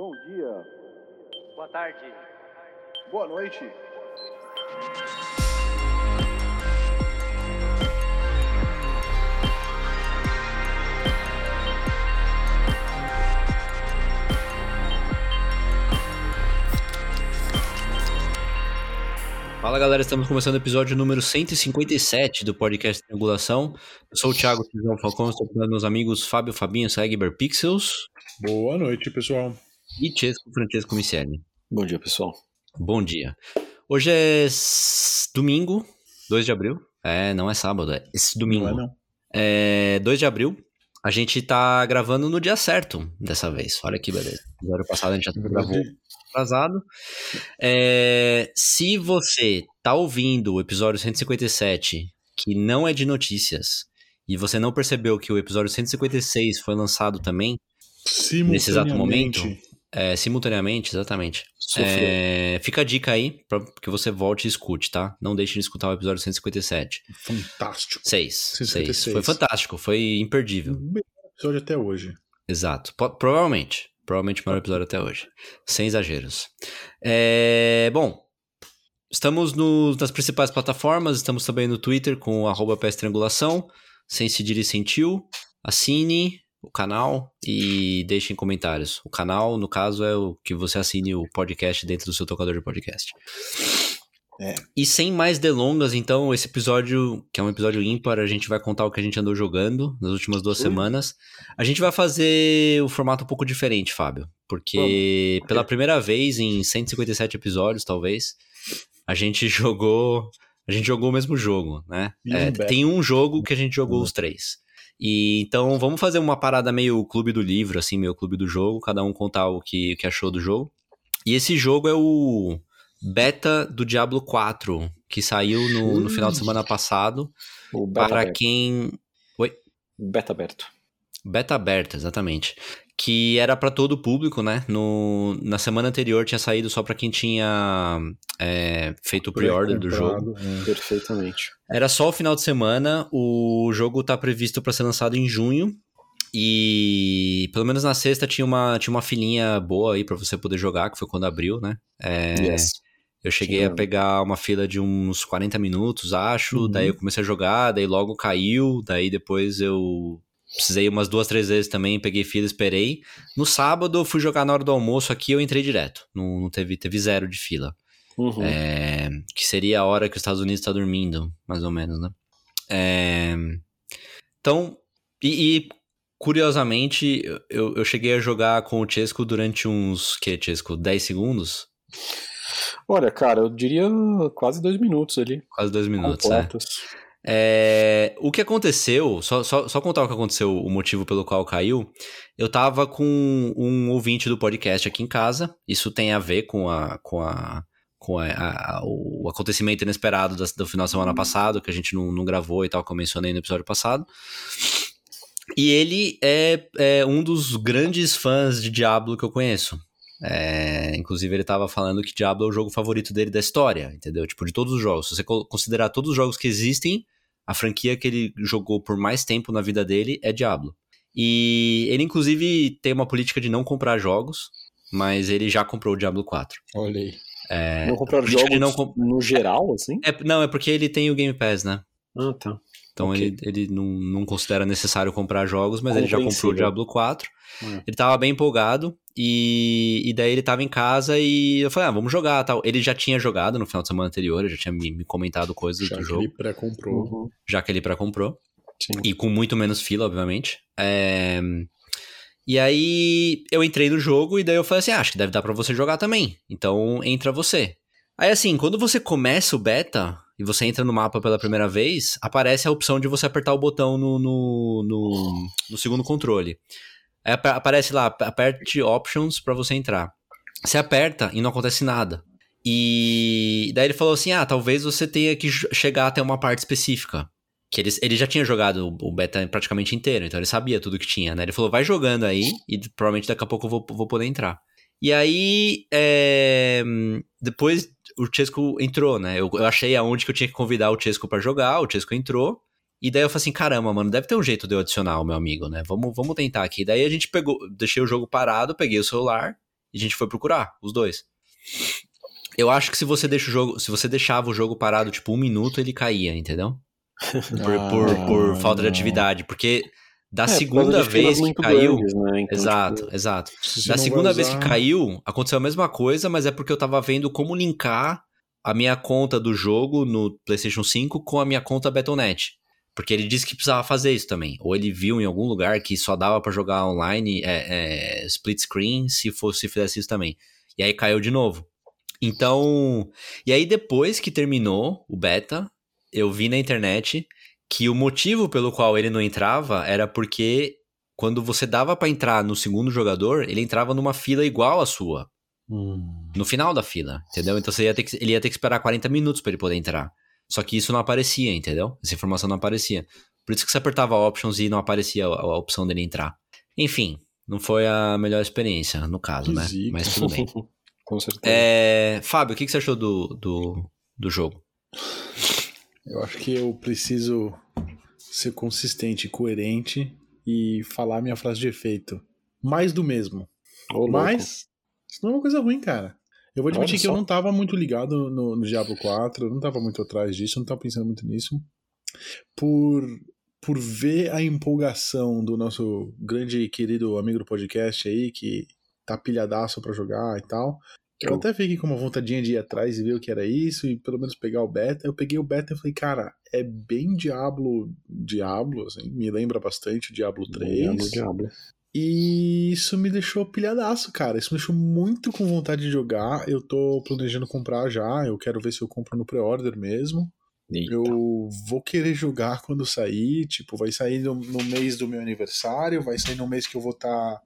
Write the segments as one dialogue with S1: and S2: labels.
S1: Bom dia.
S2: Boa tarde.
S1: Boa noite.
S3: Fala galera, estamos começando o episódio número 157 do podcast Triangulação. Eu sou o Thiago Cisão Falcão, estou com meus amigos Fábio Fabinho Segber Pixels
S4: Boa noite, pessoal.
S3: E Chesco Francesco Miceli.
S5: Bom dia, pessoal.
S3: Bom dia. Hoje é domingo, 2 de abril. É, não é sábado, é esse domingo.
S4: Não é, não.
S3: É 2 de abril. A gente tá gravando no dia certo dessa vez. Olha que beleza. No ano passado a gente já gravou atrasado. É, se você tá ouvindo o episódio 157, que não é de notícias, e você não percebeu que o episódio 156 foi lançado também, Nesse exato momento? É, simultaneamente, exatamente. É, fica a dica aí pra que você volte e escute, tá? Não deixe de escutar o episódio 157.
S4: Fantástico.
S3: 6.
S4: 156.
S3: 6. Foi fantástico, foi imperdível.
S4: Melhor episódio até hoje.
S3: Exato. Po- provavelmente. Provavelmente o maior episódio até hoje. Sem exageros. É, bom, estamos no- nas principais plataformas, estamos também no Twitter com arroba sem cedilha e sem tio. Assine o canal e deixem comentários. O canal, no caso, é o que você assine o podcast dentro do seu tocador de podcast.
S4: É.
S3: E sem mais delongas, então, esse episódio, que é um episódio ímpar, a gente vai contar o que a gente andou jogando nas últimas duas semanas. A gente vai fazer o formato um pouco diferente, Fábio. Porque pela primeira vez em 157 episódios, talvez, a gente jogou. A gente jogou o mesmo jogo, né? É, tem um jogo que a gente jogou
S4: Uhum.
S3: os três. E então vamos fazer uma parada meio clube do livro, assim, meio clube do jogo, cada um contar o que, o que achou do jogo. E esse jogo é o beta do Diablo 4, que saiu no, no final de semana passado.
S5: O beta
S3: Para
S5: aberto.
S3: quem.
S5: Beta aberto.
S3: Beta aberta, exatamente. Que era para todo o público, né? No, na semana anterior tinha saído só para quem tinha é, feito o pre-order do jogo.
S4: É.
S5: Perfeitamente.
S3: Era só o final de semana. O jogo tá previsto para ser lançado em junho. E pelo menos na sexta tinha uma, tinha uma filinha boa aí para você poder jogar, que foi quando abriu, né? É,
S5: Yes.
S3: Eu cheguei a pegar uma fila de uns 40 minutos, acho.
S4: Uhum.
S3: Daí eu comecei a jogar, daí logo caiu. Daí depois eu precisei umas duas, três vezes também, peguei fila, esperei. No sábado eu fui jogar na hora do almoço aqui, eu entrei direto. Não, não teve, teve zero de fila.
S5: Uhum.
S3: É, que seria a hora que os Estados Unidos está dormindo, mais ou menos, né? É, então, e, e, curiosamente, eu, eu cheguei a jogar com o Chesco durante uns, que, Chesco, 10 segundos?
S5: Olha, cara, eu diria quase dois minutos ali.
S3: Quase dois minutos, né?
S5: completos.
S3: É, o que aconteceu, só, só, só contar o que aconteceu, o motivo pelo qual caiu. Eu tava com um ouvinte do podcast aqui em casa. Isso tem a ver com a. Com a com a- a- a- o acontecimento inesperado da- do final de semana passado, que a gente não, não gravou e tal, que eu mencionei no episódio passado. E ele é, é um dos grandes fãs de Diablo que eu conheço. É, inclusive, ele tava falando que Diablo é o jogo favorito dele da história, entendeu? Tipo, de todos os jogos. Se você co- considerar todos os jogos que existem, a franquia que ele jogou por mais tempo na vida dele é Diablo. E ele, inclusive, tem uma política de não comprar jogos, mas ele já comprou o Diablo 4.
S4: Olha aí.
S3: É,
S5: não comprar jogos
S3: não comp-
S5: no geral, assim?
S3: é- não, é porque ele tem o Game Pass, né?
S5: Ah, tá.
S3: Então
S5: Ok.
S3: ele, ele não, não considera necessário comprar jogos, mas ele já comprou o. Diablo 4.
S5: Hum.
S3: Ele tava bem empolgado e, e daí ele tava em casa e eu falei, ah, vamos jogar tal. Ele já tinha jogado no final de semana anterior, ele já tinha me, me comentado coisas
S4: Já
S3: do
S4: que
S3: jogo,
S4: ele pré-comprou.
S5: Uhum.
S3: já que ele pré-comprou. E com muito menos fila, obviamente. É, E aí eu entrei no jogo e daí eu falei assim, ah, acho que deve dar pra você jogar também. Então entra você. Aí assim, quando você começa o beta e você entra no mapa pela primeira vez, aparece a opção de você apertar o botão no, no, no, no segundo controle. Apa- aparece lá, aperte options pra você entrar. Você aperta e não acontece nada. E daí ele falou assim: ah, talvez você tenha que chegar até uma parte específica. Que ele, ele já tinha jogado o- o beta praticamente inteiro, então ele sabia tudo que tinha, né? Ele falou, vai jogando aí, e provavelmente daqui a pouco eu vou, vou poder entrar. E aí, é, depois o Chesco entrou, né? Eu, eu achei aonde que eu tinha que convidar o Chesco pra jogar, o Chesco entrou. E daí eu falei assim, caramba, mano, deve ter um jeito de eu adicionar o meu amigo, né? Vamos, vamos tentar aqui. Daí a gente pegou, deixei o jogo parado, peguei o celular e a gente foi procurar, os dois. Eu acho que se você deixa o jogo, se você deixava o jogo parado tipo um minuto, ele caía, entendeu? Por,
S4: Ah,
S3: por, por falta de atividade, porque da
S5: É,
S3: segunda vez que caiu,
S5: grandes, né? Então,
S3: exato,
S5: tipo,
S3: exato. Da segunda vez que
S4: usar-
S3: caiu, aconteceu a mesma coisa, mas é porque eu tava vendo como linkar a minha conta do jogo no PlayStation 5 com a minha conta Battle.net. Porque ele disse que precisava fazer isso também. Ou ele viu em algum lugar que só dava pra jogar online é, é, split screen se fosse se fizesse isso também. E aí caiu de novo. Então. E aí depois que terminou o beta, eu vi na internet que o motivo pelo qual ele não entrava era porque quando você dava pra entrar no segundo jogador, ele entrava numa fila igual à sua,
S5: hum,
S3: no final da fila, entendeu? Então ia que, ele ia ter que esperar 40 minutos pra ele poder entrar. Só que isso não aparecia, entendeu? Essa informação não aparecia. Por isso que você apertava options e não aparecia a, a opção dele entrar. Enfim, não foi a melhor experiência, no caso, né?
S4: zica.
S3: Mas tudo bem.
S5: Com certeza.
S3: É, Fábio, o que que você achou do, do, do jogo?
S4: Eu acho que eu preciso ser consistente, coerente e falar minha frase de efeito. Mais do mesmo.
S5: Ô.
S4: Mas isso não é uma coisa ruim, cara. Eu vou admitir que eu não tava muito ligado no, no Diablo 4, eu não tava muito atrás disso, eu não tava pensando muito nisso. Por, por ver a empolgação do nosso grande e querido amigo do podcast aí, que tá pilhadaço pra jogar e tal. Eu
S5: Eu-
S4: até fiquei com uma vontadinha de ir atrás e ver o que era isso e pelo menos pegar o beta. Eu peguei o beta e falei, cara, é bem Diablo, Diablo, assim, me lembra bastante o Diablo 3.
S5: Diablo, diablo.
S4: E isso me deixou pilhadaço, cara. Isso me deixou muito com vontade de jogar. Eu tô planejando comprar já. Eu quero ver se eu compro no pre-order mesmo.
S5: Eita.
S4: Eu vou querer jogar quando sair. Tipo, vai sair no, no mês do meu aniversário. Vai sair no mês que eu vou estar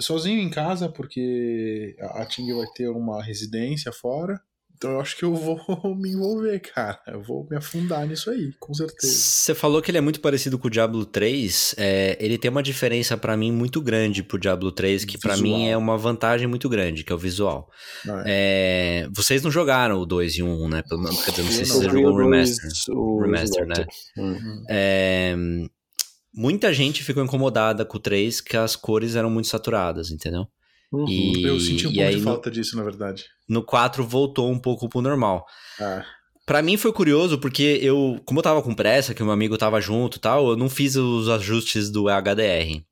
S4: sozinho em casa, porque a a Ting vai ter uma residência fora. Então eu acho que eu vou me envolver, cara. Eu vou me afundar nisso aí, com certeza.
S3: Você falou que ele é muito parecido com o Diablo 3. é, ele tem uma diferença pra mim muito grande pro Diablo 3, que pra
S4: Visual.
S3: mim é uma vantagem muito grande, que é o visual.
S4: Ah,
S3: É, vocês não jogaram o 2 e o 1, né? Pelo menos, não sei se você jogou o Remaster.
S5: o
S3: Remaster, né?
S5: Remaster.
S3: Muita gente ficou incomodada com o 3, que as cores eram muito saturadas, entendeu?
S5: Uhum.
S3: E,
S4: eu senti um
S3: e
S4: pouco
S3: aí
S4: de
S3: no,
S4: falta disso, na verdade.
S3: no 4 voltou um pouco pro normal.
S4: Ah,
S3: Pra mim foi curioso porque eu, como eu tava com pressa, que o meu amigo tava junto e tal, eu não fiz os ajustes do HDR.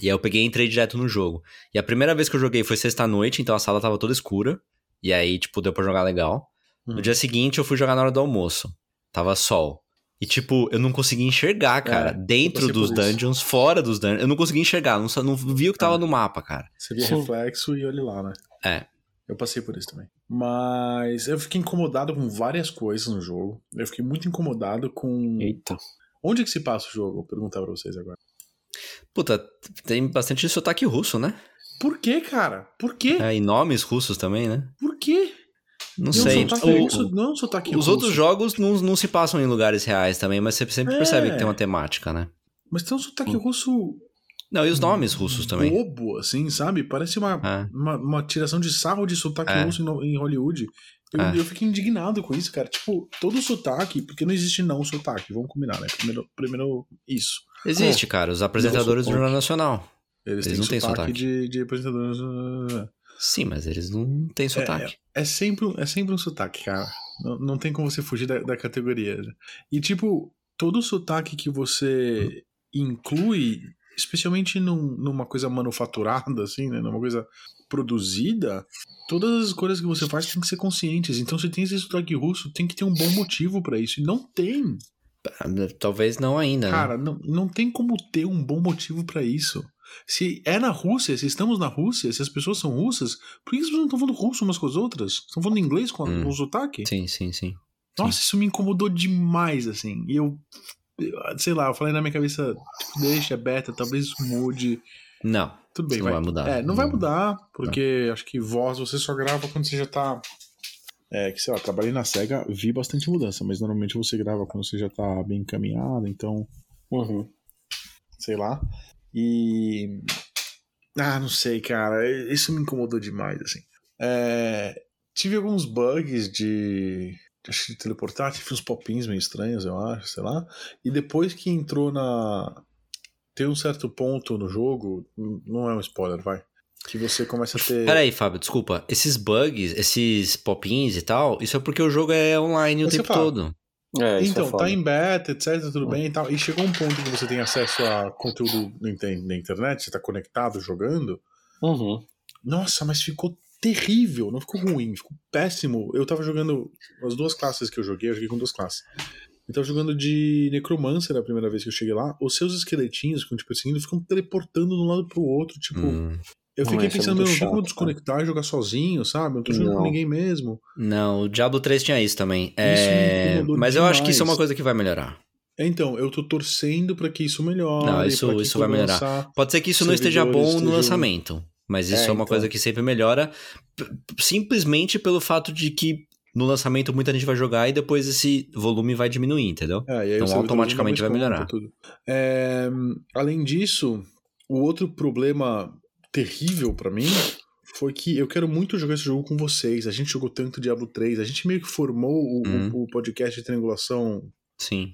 S3: E aí eu peguei e entrei direto no jogo. E a primeira vez que eu joguei foi sexta-noite, então a sala tava toda escura. E aí, tipo, deu pra jogar legal. No
S4: Hum.
S3: dia seguinte eu fui jogar na hora do almoço. Tava sol. E, tipo, eu não conseguia enxergar, cara.
S4: É,
S3: dentro dos
S4: por isso.
S3: dungeons, fora dos dungeons. Eu não conseguia enxergar, não, não via o que tava
S4: É.
S3: no mapa, cara.
S4: Você via
S5: Sim.
S4: reflexo e olhe lá, né?
S3: É.
S4: Eu passei por isso também. Mas eu fiquei incomodado com várias coisas no jogo. Eu fiquei muito incomodado com.
S5: Eita.
S4: Onde é que se passa o jogo? Vou perguntar pra vocês agora.
S3: Puta, tem bastante sotaque russo, né?
S4: Por que, cara? Por quê?
S3: É, e nomes russos também, né?
S4: Por quê?
S3: Não
S4: Não,
S3: sei.
S4: sotaque
S3: O-
S4: russo- não é um sotaque
S3: Os
S4: russo.
S3: outros jogos não, não se passam em lugares reais também, mas você sempre
S4: É.
S3: percebe que tem uma temática, né?
S4: Mas tem um sotaque
S3: Hum.
S4: russo
S3: Não, e os nomes russos também.
S4: bobo, assim, sabe? Parece uma,
S3: É.
S4: uma, uma tiração de sarro de sotaque
S3: É.
S4: russo em, Hollywood. Eu,
S3: É.
S4: eu fiquei indignado com isso, cara. Tipo, todo sotaque, porque não existe não sotaque, vamos combinar, né? Primeiro, primeiro isso.
S3: Existe, cara, os apresentadores do. Jornal Nacional.
S4: Eles,
S3: Eles
S4: têm
S3: não têm
S4: sotaque,
S3: sotaque.
S4: De, de apresentadores.
S3: Sim, mas eles não têm sotaque.
S4: É sempre, um- é sempre um sotaque, cara. Não, não tem como você fugir da, da categoria. E, tipo, todo sotaque que você inclui, especialmente num- numa coisa manufaturada, assim, né? Numa coisa produzida, todas as coisas que você faz tem que ser conscientes. Então, se tem esse sotaque russo, tem que ter um bom motivo pra isso. E não tem.
S3: Talvez não ainda. né?
S4: Cara, não, não tem como ter um bom motivo pra isso. Se é na Rússia, se estamos na Rússia, se as pessoas são russas, por que as pessoas não estão falando russo umas com as outras? Estão falando inglês com,
S3: Hum.
S4: com o sotaque?
S3: Sim, sim, sim.
S4: Nossa, isso me incomodou demais, assim. E eu, eu- sei lá, eu falei na minha cabeça, tipo, deixa, beta, talvez isso mude.
S3: Não,
S4: Tudo bem, vai.
S3: não vai mudar.
S4: É, não vai
S3: Não.
S4: mudar, porque acho que voz você só grava quando você já tá. É, que sei lá, trabalhei na SEGA, vi bastante mudança, mas normalmente você grava quando você já tá bem encaminhado, então
S5: Uhum.
S4: sei lá. E. Ah, não sei, cara. Isso me incomodou demais, assim. É, Tive alguns bugs de. Acho que de teleportar, tive uns popins meio estranhos, eu acho, sei lá. E depois que entrou na. Tem um certo ponto no jogo, não é um spoiler, vai. Que você começa a ter.
S3: Peraí, Fábio, desculpa. Esses bugs, esses pop-ins e tal, isso é porque o jogo é online o
S4: Você
S3: tempo
S4: fala.
S3: todo.
S5: É, isso
S4: Então,
S5: é
S4: tá em beta, etc, tudo bem e tal. E chegou um ponto que você tem acesso a conteúdo na inter- na internet, você tá conectado jogando.
S5: Uhum.
S4: Nossa, mas ficou terrível, não ficou ruim, ficou péssimo. Eu tava jogando as duas classes que eu joguei, eu joguei com duas classes. Eu tava jogando de Necromancer a primeira vez que eu cheguei lá. Os seus esqueletinhos, ficam, tipo assim, ficam teleportando de um lado pro outro. Tipo,
S3: Hum.
S4: Eu fiquei
S5: é
S4: pensando,
S5: muito
S4: meu, desconectar e jogar sozinho, sabe? Eu não tô jogando com
S5: Não.
S4: ninguém mesmo.
S3: Não, o Diablo 3 tinha isso também. É, Mas eu acho que isso é uma
S4: demais.
S3: coisa que vai melhorar.
S4: É, Então, eu tô torcendo pra que isso melhore.
S3: Não, isso- isso vai melhorar. Pode ser que isso não esteja bom no lançamento, mas isso é,
S5: É,
S3: uma
S5: então.
S3: coisa que sempre melhora, simplesmente pelo fato de que no lançamento muita gente vai jogar e depois esse volume vai diminuir, entendeu?
S4: É,
S3: Então, automaticamente vai melhorar.
S4: É, além disso, o outro problema terrível pra mim foi que eu quero muito jogar esse jogo com vocês. A gente jogou tanto Diablo 3, a gente meio que formou o, o-
S3: Uhum.
S4: o podcast de triangulação
S3: Sim.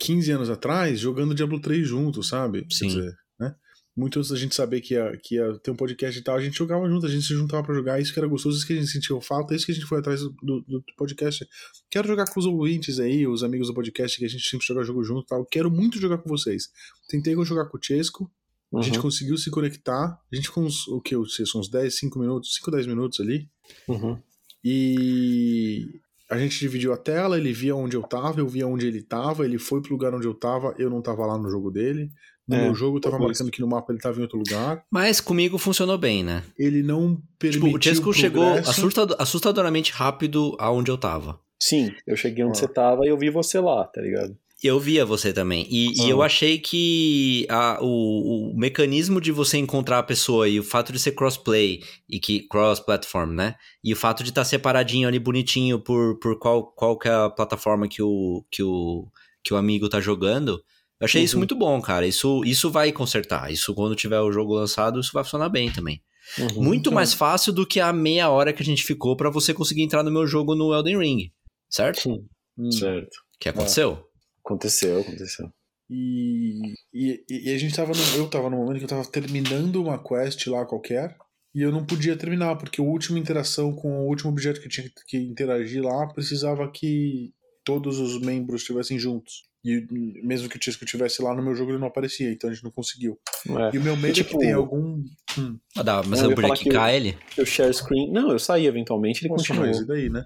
S4: 15 anos atrás jogando Diablo 3 junto, sabe? Quer
S3: Sim.
S4: dizer, né? Muito antes da gente saber que ia, que ia ter um podcast e tal, a gente jogava junto, a gente se juntava pra jogar, isso que era gostoso, isso que a gente sentiu falta, isso que a gente foi atrás do, do- do podcast. Quero jogar com os ouvintes aí, os amigos do podcast, que a gente sempre joga jogo junto e tal. Quero muito jogar com vocês. Tentei jogar com o Chesco, a gente
S5: Uhum.
S4: conseguiu se conectar, a gente ficou uns, o que, o Chesco, uns 10, 5 minutos, 5, 10 minutos ali,
S5: Uhum.
S4: e a gente dividiu a tela, ele via onde eu tava, eu via onde ele tava, ele foi pro lugar onde eu tava, eu não tava lá no jogo dele. No
S5: É,
S4: meu jogo eu tava marcando que no mapa ele tava em outro lugar.
S3: Mas comigo funcionou bem, né?
S4: Ele não permitiu
S3: Tipo, o Chesco
S4: o
S3: chegou
S4: progresso.
S3: assustado- assustadoramente rápido aonde eu tava.
S5: Sim, eu cheguei onde
S4: Ó.
S5: você tava e eu vi você lá, tá ligado?
S3: Eu via você também. E, e
S5: Ah.
S3: eu achei que a- o, o mecanismo de você encontrar a pessoa e o fato de ser crossplay e que cross-platform, né? E o fato de estar separadinho ali bonitinho por, por qual, qual que é a plataforma que o, que o, que o amigo tá jogando. Eu achei isso
S5: Uhum.
S3: muito bom, cara. Isso, isso vai consertar. Isso, quando tiver o jogo lançado, isso vai funcionar bem também.
S5: Uhum.
S3: Muito
S4: então.
S3: mais fácil do que a meia hora que a gente ficou pra você conseguir entrar no meu jogo no Elden Ring. Certo?
S5: Sim,
S4: Hum.
S5: certo.
S3: Que aconteceu?
S5: Aconteceu, aconteceu.
S4: E, e, e a gente tava no, eu tava no momento que eu tava terminando uma quest lá qualquer e eu não podia terminar, porque a última interação com o último objeto que tinha que interagir lá precisava que todos os membros estivessem juntos. E mesmo que o Tisco estivesse lá no meu jogo, ele não aparecia, então a gente não conseguiu.
S5: É.
S4: E o meu medo é
S5: tipo,
S4: que tenha algum. Hum,
S3: Ah, dá, mas
S5: Eu
S3: eu
S5: ia
S3: podia quicar ele?
S5: Eu share screen. Não, eu saí eventualmente, ele
S4: nossa,
S5: continuou.
S4: mas e daí, né?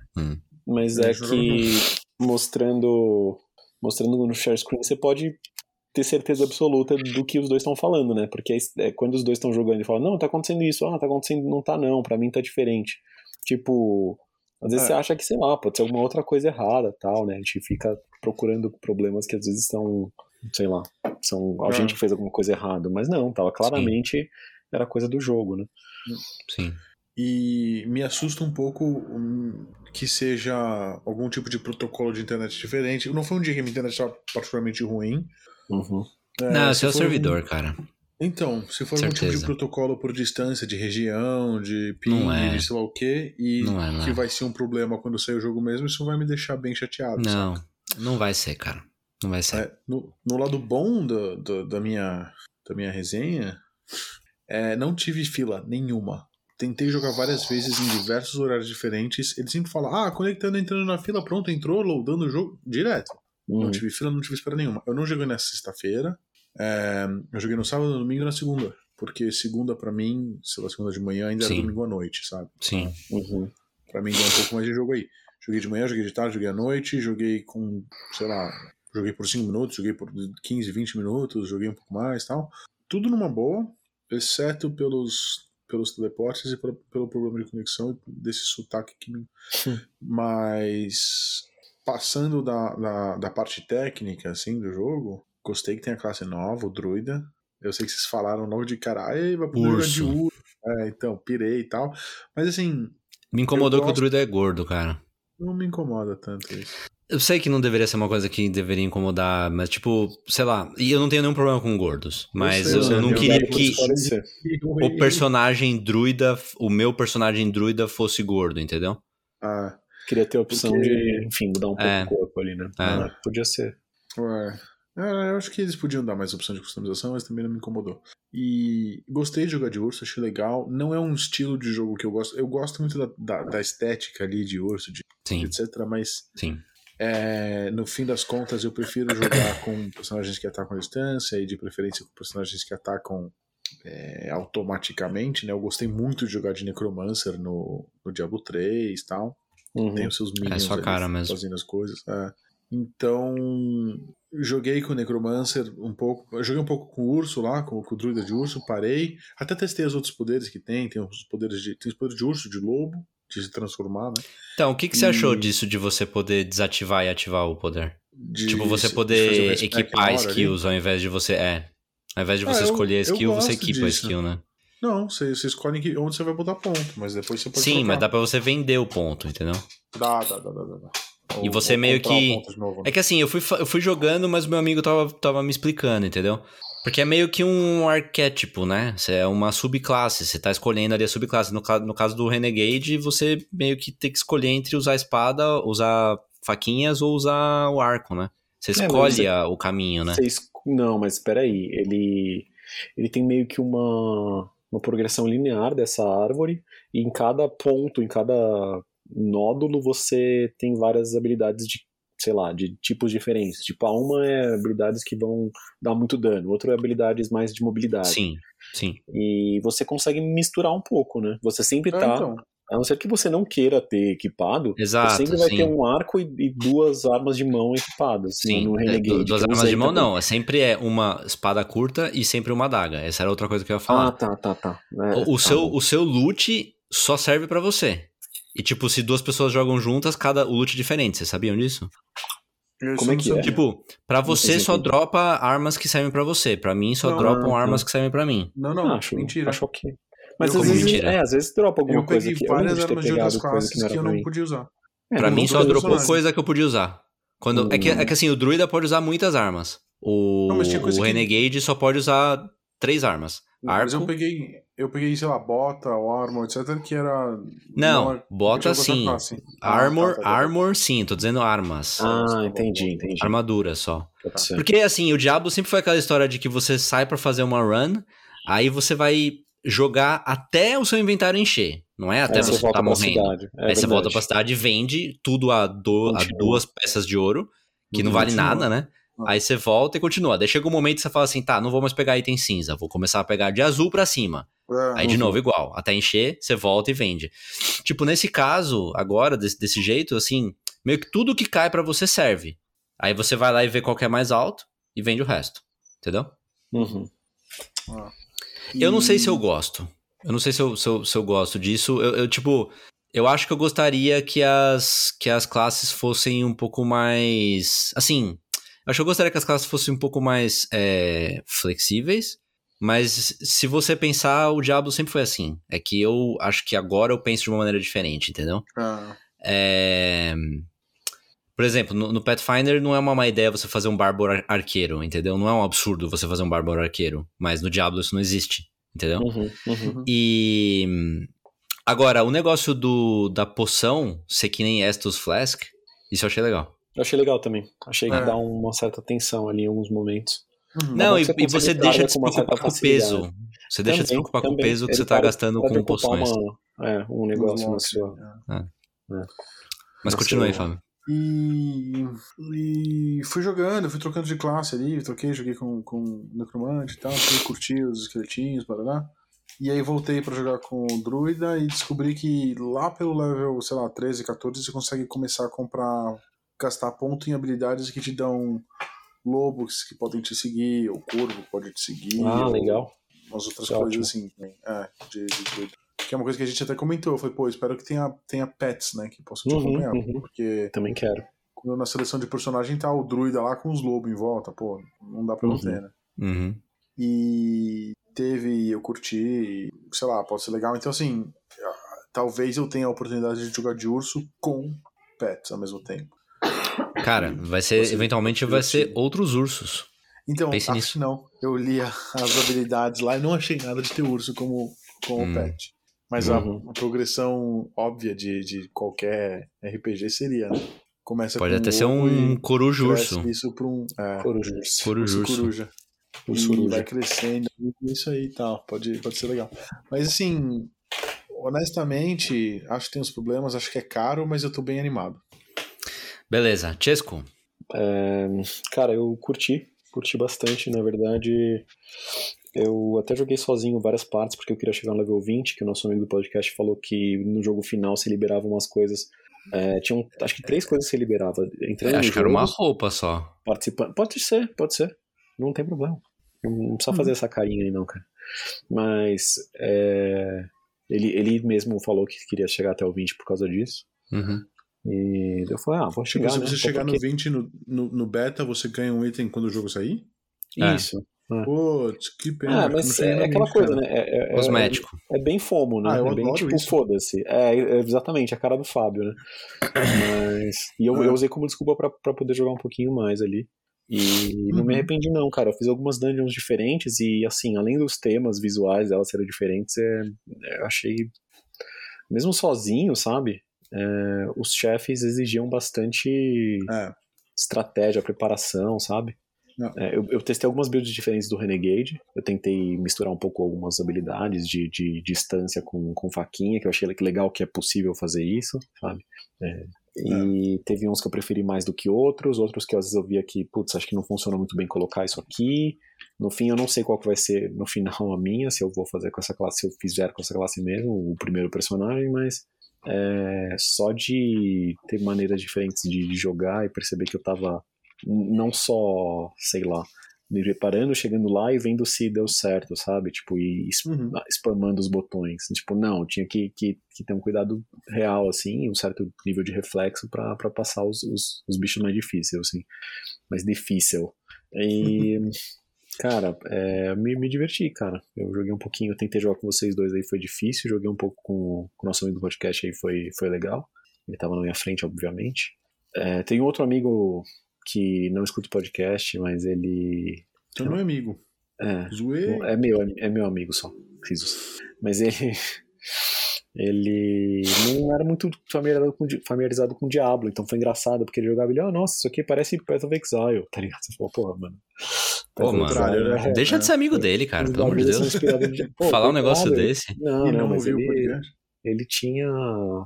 S5: Mas
S4: Ele
S5: é que mostrando mostrando no share screen você pode ter certeza absoluta do que os dois estão falando, né? Porque é, é quando os dois estão jogando e falam, não, tá acontecendo isso, ah, tá acontecendo, não tá não, pra mim tá diferente. Tipo, às vezes
S4: É.
S5: você acha que, sei lá, pode ser alguma outra coisa errada tal, né? A gente fica procurando problemas que às vezes são, sei lá, são a
S4: É.
S5: gente que fez alguma coisa errada, mas não, tava claramente era coisa do jogo, né?
S3: Sim.
S4: E me assusta um pouco hum, que seja algum tipo de protocolo de internet diferente. Não foi um dia que a minha internet estava particularmente ruim.
S5: Uhum.
S4: É,
S3: Não,
S4: se
S3: esse é o
S4: for
S3: servidor,
S4: algum-
S3: cara.
S4: Então, se for algum tipo de
S3: Certeza.
S4: protocolo por distância, de região, de ping,
S3: é.
S4: de sei lá o quê, e
S3: Não é, não
S4: que
S3: é.
S4: vai ser um problema quando sair o jogo mesmo, isso vai me deixar bem chateado.
S3: Não, não vai ser, cara. Não vai ser.
S4: É, no, no lado bom do- do- da, minha, da minha resenha, é, não tive fila nenhuma. Tentei jogar várias vezes em diversos horários diferentes. Ele sempre fala: Ah, conectando, entrando na fila, pronto, entrou, loadando o jogo direto. Não
S5: Uhum.
S4: tive fila, não tive espera nenhuma. Eu não joguei na sexta-feira. é, eu joguei no sábado, no domingo e na segunda. Porque segunda, pra mim, sei lá, segunda de manhã ainda
S3: Sim.
S4: era domingo à noite, sabe?
S3: Sim.
S5: Uhum.
S4: Pra mim deu um pouco mais de jogo aí. Joguei de manhã, joguei de tarde, joguei à noite, joguei com, sei lá, joguei por 5 minutos, joguei por 15, 20 minutos, joguei um pouco mais e tal. Tudo numa boa, exceto pelos, pelos teleportes e pelo, pelo problema de conexão desse sotaque que me. Mas passando da, da, da parte técnica, assim, do jogo, gostei que tem a classe nova, o druida. Eu sei que vocês falaram logo de cara, "Ei, vai poder jogar de
S3: Urso.
S4: urso. É, então, pirei e tal. Mas assim,
S3: Me incomodou
S4: Eu
S3: que o
S4: gosto-
S3: druida é gordo, cara.
S4: não me incomoda tanto isso.
S3: Eu sei que não deveria ser uma coisa que deveria incomodar, mas tipo, sei lá, e eu não tenho nenhum problema com gordos, mas
S4: sei,
S3: eu,
S4: eu
S3: não
S4: eu
S3: queria que o personagem druida, o meu personagem druida fosse gordo, entendeu?
S4: Ah,
S5: Queria ter a opção
S4: Porque-
S5: de, enfim, mudar um pouco
S3: É.
S5: o corpo ali, né?
S3: É.
S5: Ah, podia ser.
S4: ué. É, eu acho que eles podiam dar mais opção de customização, mas também não me incomodou. E gostei de jogar de urso, achei legal. Não é um estilo de jogo que eu gosto. Eu gosto muito da, da, da estética ali de urso, de,
S3: Sim,
S4: etc. Mas
S3: sim.
S4: É, no fim das contas eu prefiro jogar com personagens que atacam à distância e de preferência com personagens que atacam é, automaticamente, né? Eu gostei muito de jogar de Necromancer no, no Diablo 3 e tal.
S5: Uhum.
S4: Tem os seus minions
S3: sua
S4: ali
S3: cara mesmo.
S4: fazendo as coisas. é. Então, joguei com o Necromancer um pouco. Joguei um pouco com o urso lá, com, com o druida de urso, parei. Até testei os outros poderes que tem. Tem os poderes de. Tem os poderes de urso, de lobo, de se transformar, né?
S3: Então, o que, que você achou
S4: E-
S3: disso de você poder desativar e ativar o poder?
S4: De,
S3: tipo, você poder equipar
S4: hora ali.
S3: skills ao invés de você. É. Ao invés de
S4: Ah,
S3: você
S4: eu-
S3: escolher a
S4: eu
S3: skill, você equipa a
S4: disso.
S3: skill, né?
S4: Não, você, você escolhe onde você vai botar ponto, mas depois você pode
S3: Sim,
S4: trocar.
S3: mas dá pra você vender o ponto, entendeu?
S4: Dá, dá, dá, dá, dá.
S3: E você meio que-
S4: novo, né?
S3: É que assim, eu fui, eu fui jogando, mas o meu amigo tava, tava me explicando, entendeu? Porque é meio que um arquétipo, né? Você é uma subclasse, você tá escolhendo ali a subclasse. No, no caso do Renegade, você meio que tem que escolher entre usar a espada, usar faquinhas ou usar o arco, né? Você
S5: mas
S3: escolhe
S5: você-
S3: a- o caminho, né?
S5: Es- Não, mas espera aí. Ele, ele tem meio que uma, uma progressão linear dessa árvore, e em cada ponto, em cada nódulo, você tem várias habilidades de, sei lá, de tipos diferentes. Tipo, a uma é habilidades que vão dar muito dano, outra é habilidades mais de mobilidade.
S3: Sim, sim.
S5: E você consegue misturar um pouco, né? Você sempre
S4: É,
S5: tá.
S4: então.
S5: A não ser que você não queira ter equipado,
S3: Exato,
S5: você sempre vai
S3: sim.
S5: ter um arco e, e duas armas de mão equipadas.
S3: Sim,
S5: no
S3: é,
S5: Renegade.
S3: du- duas armas de mão
S5: também.
S3: não, é sempre é uma espada curta e sempre uma adaga. Essa era outra coisa que eu ia falar.
S5: Ah, tá, tá, tá. É,
S3: o,
S5: tá
S3: seu,
S5: bom.
S3: o seu loot só serve pra você. E tipo, se duas pessoas jogam juntas, cada o loot é diferente. Vocês sabiam disso?
S4: Eu
S5: Como é
S4: não
S5: que é?
S3: Tipo, pra você
S5: sei
S3: só dropa armas que servem pra você. Pra mim só
S4: Não,
S3: dropam
S5: ah,
S3: armas
S5: tá.
S3: que servem pra mim.
S4: Não, não,
S5: acho,
S4: mentira.
S5: acho ok. Mas
S4: Eu
S5: às vezes,
S3: mentira.
S5: é, às vezes dropa alguma
S4: eu
S5: coisa
S4: peguei
S5: que eu
S4: várias armas de outras classes
S5: que não
S4: que eu não
S5: mim.
S4: podia usar.
S5: É,
S3: Pra
S5: não
S3: mim só dropou coisa que eu podia usar. Quando, é, que, é que assim, o druida pode usar muitas armas. O,
S4: Não,
S3: o
S4: que-
S3: Renegade só pode usar três armas.
S4: Mas eu
S3: Arco.
S4: peguei, eu peguei, sei lá, bota, o armor, etc, que era...
S3: Não,
S4: é-
S3: bota sim.
S4: Ah,
S3: Armor,
S4: tá, tá, tá.
S3: armor sim, tô dizendo armas.
S5: Ah,
S4: Tá
S5: entendi, entendi.
S3: Armadura só.
S5: Pode ser.
S3: Porque assim, o Diablo sempre foi aquela história de que você sai pra fazer uma run, aí você vai jogar até o seu inventário encher. Não é até
S5: Aí
S3: você,
S5: volta
S3: tá
S5: pra
S3: morrendo.
S5: cidade. É
S3: aí você volta pra cidade e vende tudo a, do- a duas peças de ouro, que não
S4: Uhum,
S3: vale
S4: continua.
S3: nada, né?
S4: Ah.
S3: Aí você volta e continua. Daí chega um momento que você fala assim, tá, não vou mais pegar item cinza, vou começar a pegar de azul pra cima.
S4: É,
S3: Aí de
S5: Uhum.
S3: novo igual, até encher, você volta e vende. Tipo, nesse caso, agora, desse, desse jeito, assim, meio que tudo que cai pra você serve. Aí você vai lá e vê qual que é mais alto e vende o resto. Entendeu?
S5: Uhum.
S3: Eu não sei se eu gosto. Eu não sei se eu, se eu, se eu gosto disso. Eu, eu, tipo, eu acho que eu gostaria que as, que as classes fossem um pouco mais. Assim, eu acho que eu gostaria que as classes fossem um pouco mais é, flexíveis. Mas se você pensar, o Diablo sempre foi assim. É que eu acho que agora eu penso de uma maneira diferente, entendeu?
S4: Ah,
S3: É... Por exemplo, no, no Pathfinder não é uma má ideia você fazer um bárbaro ar- arqueiro, entendeu? Não é um absurdo você fazer um bárbaro arqueiro. Mas no Diablo isso não existe, entendeu?
S5: Uhum. Uhum.
S3: E agora, o negócio do da poção ser que nem Estus Flask, isso eu achei legal.
S5: Eu achei legal também. Achei que
S4: É.
S5: dá uma certa tensão ali em alguns momentos.
S4: Uhum.
S3: Não, e, e você deixa de se preocupar com o peso. Você deixa de se
S5: Também,
S3: preocupar com o
S5: também.
S3: peso que
S5: Ele
S3: você tá
S5: para-
S3: gastando com poções.
S5: uma- é, um negócio na
S4: Nossa,
S5: sua.
S4: é.
S3: Mas continua aí, Fábio.
S4: E, e fui jogando, fui trocando de classe ali, troquei, joguei com, com Necromante e tal, fui curtir os esqueletinhos, barará. E aí voltei pra jogar com o Druida e descobri que lá pelo level, sei lá, 13, 14, você consegue começar a comprar, gastar ponto em habilidades que te dão lobos que podem te seguir, ou corvo que pode te seguir.
S5: Ah,
S4: ou
S5: legal.
S4: Umas outras
S5: Ótimo.
S4: coisas assim também. É, de, de Druida. Que é uma coisa que a gente até comentou. Eu falei, pô, espero que tenha, tenha pets, né? Que possam te
S5: Uhum,
S4: acompanhar.
S5: uhum.
S4: Porque
S5: Também quero.
S4: quando na seleção de personagem tá o druida lá com os lobos em volta, pô, não dá pra não
S5: Uhum.
S4: ter, né?
S3: Uhum.
S4: E teve, eu curti, sei lá, pode ser legal. Então, assim, talvez eu tenha a oportunidade de jogar de urso com pets ao mesmo tempo.
S3: Cara, vai ser,
S4: Você-
S3: eventualmente vai ser outros ursos.
S4: Então,
S3: Pense
S4: acho
S3: nisso.
S4: que não. Eu li a- as habilidades lá e não achei nada de ter urso como, como
S3: Hum.
S4: pet. Mas a,
S5: Uhum.
S4: a progressão óbvia de, de qualquer RPG seria, né? Começa
S3: Pode
S4: com
S3: até
S4: um
S3: ser um corujo urso.
S4: isso pra um. É,
S5: Coruja.
S3: Corujo
S4: urso
S3: urso.
S4: coruja.
S5: Urso coruja.
S4: vai crescendo, isso aí e tal. Pode, pode ser legal. Mas assim, honestamente, acho que tem uns problemas, acho que é caro, mas eu tô bem animado.
S3: Beleza, Chesco.
S5: É, cara, eu curti, curti bastante, na verdade. Eu até joguei sozinho várias partes, porque eu queria chegar no level 20, que o nosso amigo do podcast falou que no jogo final se liberava umas coisas. É, tinham, acho que três coisas que você liberava. Entrando
S3: Acho
S5: no
S3: que era uma roupa só.
S5: participando. Pode ser, pode ser. Não tem problema. Não precisa fazer essa carinha aí, não, cara. Mas é, ele, ele mesmo falou que queria chegar até o 20 por causa disso.
S3: Uhum.
S5: E eu falei, ah, vou
S4: Tipo,
S5: chegar.
S4: se
S5: né?
S4: você
S5: Até
S4: chegar no
S5: porque-
S4: 20 no, no, no beta, você ganha um item quando o jogo sair?
S3: É.
S5: Isso.
S4: Putz, que pena.
S5: Ah, mas é,
S4: no
S5: aquela
S4: 20,
S5: coisa,
S4: cara.
S5: né? É, é- é-
S3: Cosmético.
S5: É bem fomo, né?
S4: Ah, eu
S5: é bem
S4: adoro
S5: tipo, foda-se. É, é exatamente, a cara do Fábio, né? Mas. E eu,
S4: É.
S5: eu usei como desculpa pra, pra poder jogar um pouquinho mais ali. E não me
S4: Uhum.
S5: arrependi, não, cara. Eu fiz algumas dungeons diferentes e, assim, além dos temas visuais delas serem diferentes, é, é, eu achei. Mesmo sozinho, sabe? É, os chefes exigiam bastante
S4: É.
S5: estratégia, preparação, sabe? É, eu, eu testei algumas builds diferentes do Renegade. Eu tentei misturar um pouco algumas habilidades de, de distância com, com faquinha, que eu achei legal que é possível fazer isso, sabe? É, e teve uns que eu preferi mais do que outros, outros que às vezes eu via que, putz, acho que não funciona muito bem colocar isso aqui. No fim, eu não sei qual que vai ser no final a minha, se eu vou fazer com essa classe, se eu fizer com essa classe mesmo, o primeiro personagem, mas é, só de ter maneiras diferentes de, de jogar e perceber que eu tava não só, sei lá, me preparando, chegando lá e vendo se deu certo, sabe? Tipo, e
S4: Uhum.
S5: spamando os botões. Tipo, não, tinha que, que, que ter um cuidado real, assim, um certo nível de reflexo pra passar os, os, os bichos mais difíceis, assim. Mais difícil. E, cara, é, me, me diverti, cara. Eu joguei um pouquinho, eu tentei jogar com vocês dois aí, foi difícil. Joguei um pouco com, com o nosso amigo do podcast aí, foi, foi legal. Ele tava na minha frente, obviamente. É, tem outro amigo que não escuta o podcast, mas ele.
S4: Então não é amigo.
S5: É,
S4: Zoei.
S5: é meu, é meu amigo só, Risos. Mas ele. Ele não era muito familiarizado com, familiarizado com o Diablo, então foi engraçado, porque ele jogava ele, ah, nossa, isso aqui parece Path of Exile, tá ligado? Você falou, porra, mano.
S3: Pô,
S5: Path of
S3: mano,
S5: Exile é-
S3: Deixa de ser amigo dele, cara,
S5: os
S3: pelo amor de Deus.
S5: Pô,
S3: Falar um negócio
S5: ele-
S3: desse.
S5: Não, não,
S4: não
S5: mas ele, ele tinha.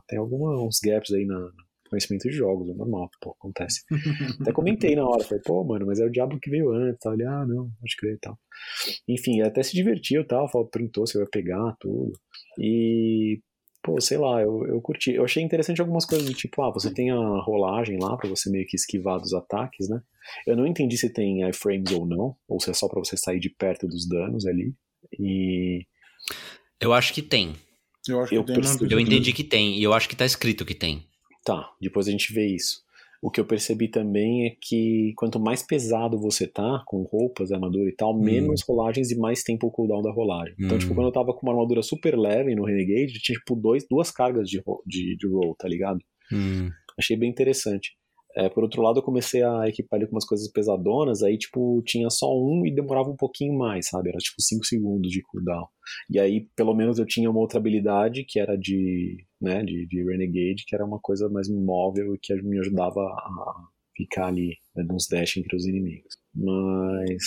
S5: Tem alguns gaps aí na no conhecimento de jogos, é normal, pô, acontece. Até comentei na hora, falei, pô, mano, mas é o Diablo que veio antes, tal. Ele, ah, não, pode crer e tal. Enfim, ele até se divertiu e tal, falou, perguntou se eu ia pegar tudo. E, pô, sei lá, eu, eu curti. Eu achei interessante algumas coisas do tipo, ah, você tem a rolagem lá pra você meio que esquivar dos ataques, né? Eu não entendi se tem iframes ou não, ou se é só pra você sair de perto dos danos ali. E
S3: Eu acho que tem.
S4: Eu acho
S5: Eu
S4: que tem
S5: percebi.
S4: uma
S3: Eu entendi que tem, e eu acho que tá escrito que tem.
S5: Tá, depois a gente vê isso. O que eu percebi também é que quanto mais pesado você tá, com roupas, armadura e tal, menos rolagens e mais tempo o cooldown da rolagem. Então,
S3: Hum.
S5: tipo, quando eu tava com uma armadura super leve no Renegade, tinha, tipo, dois, duas cargas de, de, de roll, tá ligado?
S3: Hum,
S5: Achei bem interessante. É, por outro lado, eu comecei a equipar ali com umas coisas pesadonas, aí, tipo, tinha só um e demorava um pouquinho mais, sabe? Era, tipo, 5 segundos de cooldown. E aí, pelo menos, eu tinha uma outra habilidade, que era de, né, de, de Renegade, que era uma coisa mais móvel e que me ajudava a ficar ali, né, nos dash entre os inimigos. Mas,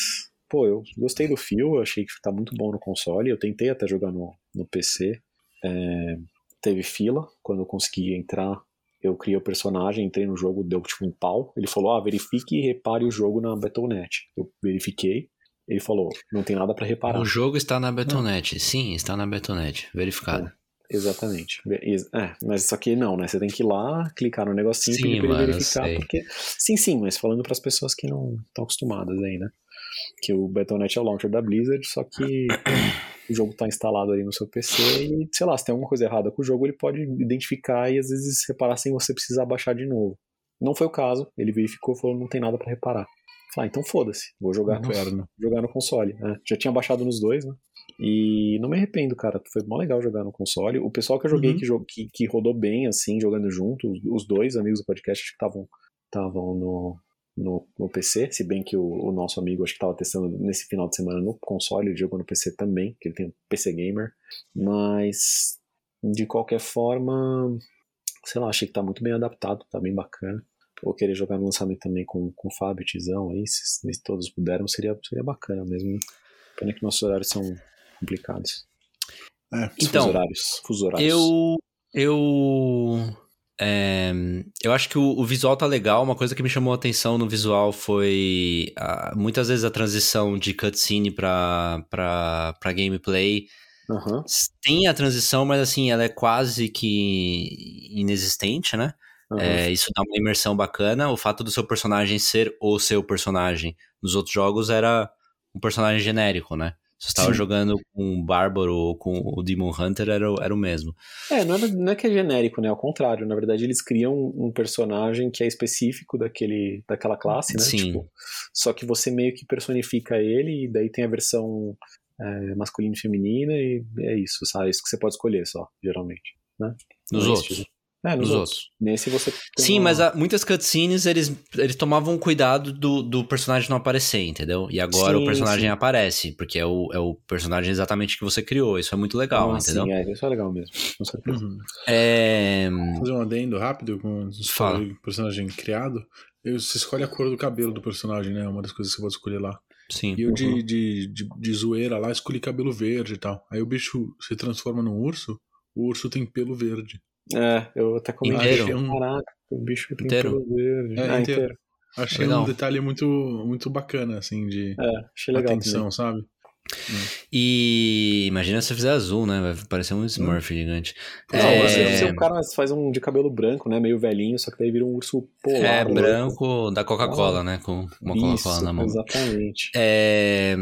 S5: pô, eu gostei do fio, achei que tá muito bom no console, eu tentei até jogar no, no PC. É, teve fila, quando eu consegui entrar, eu criei o personagem, entrei no jogo, deu tipo um pau. Ele falou: Ah, verifique e repare o jogo na Battle.net. Eu verifiquei. Ele falou: Não tem nada pra reparar.
S3: O jogo está na Betonet. Sim, está na Betonet. Verificado.
S5: Exatamente. Ex- É, mas só que não, né? Você tem que ir lá, clicar no negocinho
S3: Sim,
S5: pedir pra ele
S3: mano,
S5: verificar. Porque. Sim, sim, mas falando pras pessoas que não estão acostumadas aí, né? Que o Battle.net é o launcher da Blizzard, só que o jogo tá instalado ali no seu PC e, sei lá, se tem alguma coisa errada com o jogo, ele pode identificar e às vezes reparar sem você precisar baixar de novo. Não foi o caso, ele verificou e falou: não tem nada pra reparar. Falei, ah, então foda-se, vou jogar no, jogar no console. né? Já tinha baixado nos dois, né? E não me arrependo, cara. Foi mó legal jogar no console. O pessoal que eu joguei
S4: Uhum.
S5: que, que, rodou bem, assim, jogando junto, os, dois amigos do podcast acho que estavam estavam no, no, no PC, se bem que o, o nosso amigo acho que estava testando nesse final de semana no console, ele jogou no PC também, que ele tem um PC gamer. Mas, de qualquer forma, sei lá, achei que tá muito bem adaptado, tá bem bacana. ou querer jogar no lançamento também com, com o Fábio, Tizão aí, se, se todos puderam, seria, seria bacana mesmo. Pena que nossos horários são complicados.
S4: É,
S3: Então,
S5: fuso horários. Fuso horários.
S3: Eu. Eu. É, eu acho que o, o visual tá legal. Uma coisa que me chamou a atenção no visual foi ah, muitas vezes a transição de cutscene pra, pra, pra gameplay.
S5: Aham,
S3: Tem a transição, mas assim, ela é quase que inexistente, né?
S5: aham.
S3: É, isso dá uma imersão bacana. O fato do seu personagem ser o seu personagem nos outros jogos era um personagem genérico, né? Se você jogando com o Bárbaro ou com o Demon Hunter, era, o- era o mesmo.
S5: É, não é, não é que é genérico, né? Ao contrário, na verdade eles criam um personagem que é específico daquele, daquela classe, né?
S3: Sim.
S5: Tipo, só que você meio que personifica ele e daí tem a versão é, masculina e feminina e é isso, sabe? Isso que você pode escolher só, geralmente. Né?
S3: Nos
S5: Não é
S3: outros.
S5: É, nos,
S3: Nos
S5: outros. Nesse você
S3: Sim,
S5: uma-
S3: mas a- muitas cutscenes eles, eles tomavam cuidado do, do personagem não aparecer, entendeu? E agora
S5: Sim,
S3: o personagem
S5: sim.
S3: aparece, porque é o, é o personagem exatamente que você criou. Isso é muito legal,
S5: Ah,
S3: entendeu?
S5: Sim, é, isso é legal mesmo, com certeza.
S4: Uhum.
S3: É.
S4: Fazer um adendo rápido com o personagem criado. Você escolhe a cor do cabelo do personagem, né? Uma das coisas que você pode escolher lá.
S3: Sim.
S4: E eu de,
S5: Uhum.
S4: de, de, de zoeira lá escolhi cabelo verde e tal. Aí o bicho se transforma num urso, o urso tem pelo verde.
S5: É, eu até comentei.
S3: Inteiro?
S5: achei, Caraca, o bicho tem
S3: Inteiro?
S4: É,
S5: ah,
S4: inteiro.
S5: inteiro.
S4: Achei
S3: Legal.
S4: um detalhe muito, muito bacana, assim, de
S5: É, achei legal
S4: atenção, sabe?
S3: E imagina se você fizer azul, né? Vai parecer um Smurf gigante.
S5: Não,
S3: É.
S5: você, você, o cara faz um de cabelo branco, né? Meio velhinho, só que daí vira um urso polar.
S3: É,
S5: louco.
S3: branco da Coca-Cola, né? Com uma Coca-Cola na mão.
S5: Exatamente.
S3: É,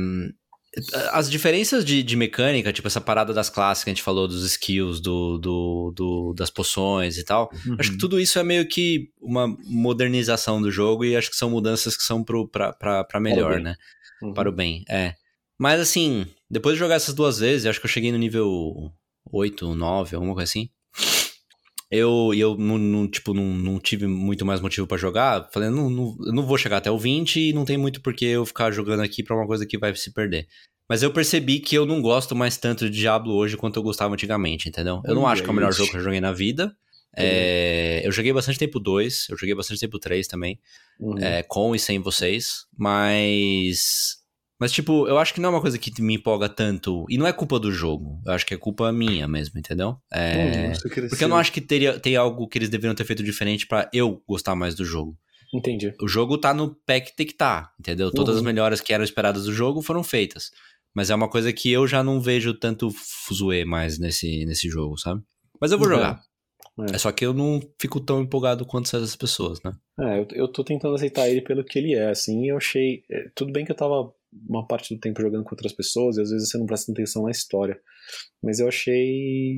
S3: As diferenças de, de mecânica, tipo essa parada das classes que a gente falou, dos skills, do, do, do- das poções e tal, acho que
S4: Uhum.
S3: tudo isso é meio que uma modernização do jogo e acho que são mudanças que são pro, pra, pra, pra melhor, né?
S5: Uhum.
S3: Para o bem, é. Mas assim, depois de jogar essas duas vezes, acho que eu cheguei no nível 8, 9, alguma coisa assim. Eu, e eu não, não, tipo, não, não tive muito mais motivo pra jogar. Falei, não, não, não vou chegar até o 20 e não tem muito por que eu ficar jogando aqui pra uma coisa que vai se perder. Mas eu percebi que eu não gosto mais tanto de Diablo hoje quanto eu gostava antigamente, entendeu? Eu não
S4: Olha
S3: acho que é o melhor
S4: isso.
S3: jogo que eu joguei na vida. É, eu joguei bastante tempo 2, eu joguei bastante tempo 3 também
S5: Uhum.
S3: é, com e sem vocês, mas. Mas, tipo, eu acho que não é uma coisa que me empolga tanto. E não é culpa do jogo. Eu acho que é culpa minha mesmo, entendeu? É,
S4: cresceu.
S3: porque eu não acho que teria, tem algo que eles deveriam ter feito diferente pra eu gostar mais do jogo.
S5: Entendi.
S3: O jogo tá no pé que tem que tá, entendeu? Todas as
S5: Uhum.
S3: melhoras que eram esperadas do jogo foram feitas. Mas é uma coisa que eu já não vejo tanto fuzuê mais nesse, nesse jogo, sabe? Mas eu vou
S5: Uhum.
S3: jogar.
S5: É.
S3: É só que eu não fico tão empolgado quanto essas pessoas, né?
S5: É, eu, eu tô tentando aceitar ele pelo que ele é, assim, eu achei... é, Tudo bem que eu tava uma parte do tempo jogando com outras pessoas e às vezes você não presta atenção na história, mas eu achei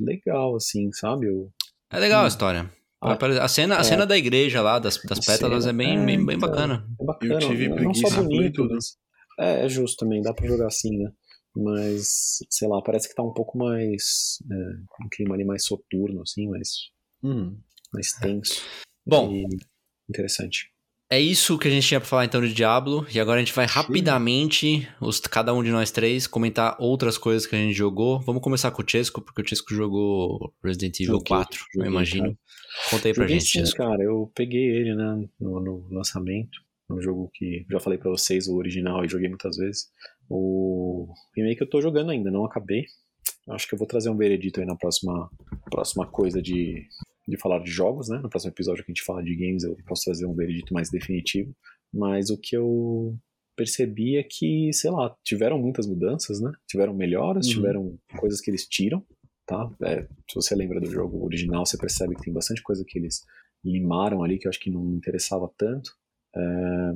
S5: legal, assim, sabe? Eu,
S3: É legal a
S5: Hum.
S3: história.
S5: Ah,
S3: A cena, a
S5: é.
S3: cena da igreja lá, das, das
S5: A
S3: pétalas,
S5: cena-
S3: é bem,
S5: é,
S3: bem, bem
S5: então.
S3: bacana.
S5: é bacana,
S4: Eu tive
S5: não
S4: preguiça,
S5: só
S4: pulei
S5: bonito,
S4: tudo.
S5: mas... É, é justo também, dá pra jogar assim, né? Mas, sei lá, parece que tá um pouco mais... É, um clima ali mais soturno, assim, mais,
S4: Hum.
S5: mais tenso.
S3: Bom,
S5: E interessante.
S3: É isso que a gente tinha pra falar então de Diablo. E agora a gente vai rapidamente, os, cada um de nós três, comentar outras coisas que a gente jogou. Vamos começar com o Chesco, porque o Chesco jogou Resident Evil
S5: Joguei,
S3: 4, eu
S5: joguei,
S3: imagino. Conta aí pra
S5: Joguei
S3: gente,
S5: sim,
S3: Chesco.
S5: cara. Eu peguei ele, né, no, no lançamento. Um jogo que já falei pra vocês, o original, e joguei muitas vezes. O remake eu tô jogando ainda, não acabei. Acho que eu vou trazer um veredito aí na próxima, próxima coisa de, de falar de jogos, né? No próximo episódio que a gente fala de games, eu posso trazer um veredito mais definitivo. Mas o que eu percebi é que, sei lá, tiveram muitas mudanças, né? Tiveram melhoras,
S4: Uhum.
S5: tiveram coisas que eles tiram, tá? É, se você lembra do jogo original, você percebe que tem bastante coisa que eles limaram ali que eu acho que não interessava tanto. É,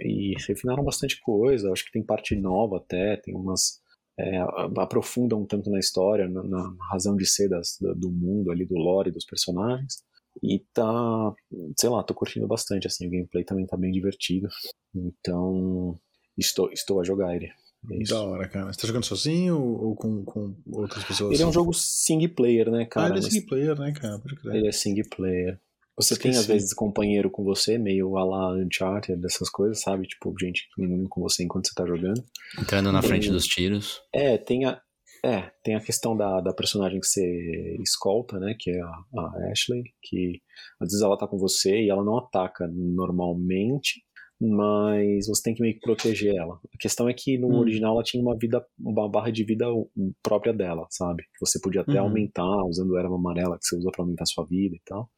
S5: e refinaram bastante coisa, acho que tem parte nova até, tem umas. É, aprofundam tanto na história, na, na razão de ser das, do, do mundo ali, do lore dos personagens. E tá, sei lá, tô curtindo bastante, assim, o gameplay também tá bem divertido. Então, estou, estou a jogar ele. É isso.
S4: Da hora, cara. Você tá jogando sozinho ou, com, com outras pessoas?
S5: Ele é um jogo single player, né,
S4: Ah,
S5: cara?
S4: ele é single player, né, cara?
S5: Ele é single player. Você tem, às
S4: Esqueci.
S5: vezes, companheiro com você, meio a la Uncharted, dessas coisas, sabe? Tipo, gente com você enquanto você tá jogando.
S3: Entrando na frente
S5: Tem-
S3: dos tiros.
S5: É, tem a. É, tem a questão da, da personagem que você escolta, né? Que é a, a Ashley, que às vezes ela tá com você e ela não ataca normalmente, mas você tem que meio que proteger ela. A questão é que no
S4: Hum.
S5: original ela tinha uma vida, uma barra de vida própria dela, sabe? Que você podia até
S4: Uhum.
S5: aumentar usando erva amarela que você usa pra aumentar a sua vida e tal.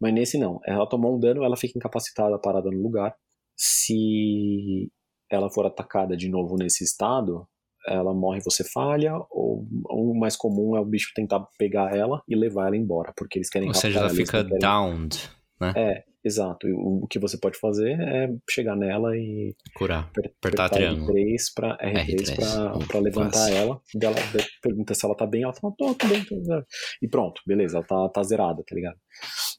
S5: Mas nesse não. Ela tomou um dano, ela fica incapacitada, parada no lugar. Se ela for atacada de novo nesse estado, ela morre e você falha, ou o mais comum é o bicho tentar pegar ela e levar ela embora, porque eles querem
S3: Ou seja, ela
S5: eles
S3: fica
S5: querem-
S3: downed,
S5: É, exato. E o, o que você pode fazer é chegar nela e
S3: curar.
S5: aper-
S3: Apertar triângulo.
S5: R3 pra, R3
S3: R3,
S5: pra,
S3: uh,
S5: pra levantar
S3: quase.
S5: ela. Dela, de- pergunta se ela tá bem, ela fala, tô, tô bem, tô bem. E pronto, beleza, ela tá, tá zerada, tá ligado?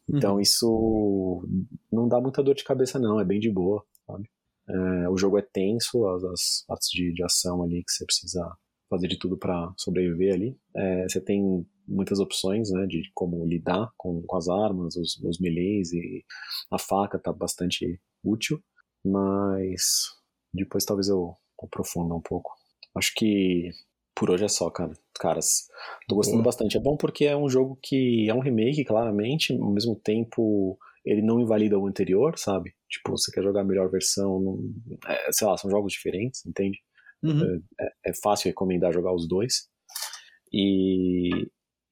S5: Então isso não dá muita dor de cabeça, não, é bem de boa, sabe? É, o jogo é tenso, as, as partes de, de ação ali que você precisa fazer de tudo pra sobreviver ali. É, você tem muitas opções, né, de como lidar com, com as armas, os, os melees e a faca tá bastante útil, mas depois talvez eu aprofunda um pouco. Acho que por hoje é só, cara. Caras, tô gostando
S4: Boa.
S5: bastante. É bom porque é um jogo que é um remake, claramente, ao mesmo tempo ele não invalida o anterior, sabe? Tipo, você quer jogar a melhor versão, não... é, sei lá, são jogos diferentes, entende?
S4: Uhum.
S5: É, é fácil recomendar jogar os dois. E,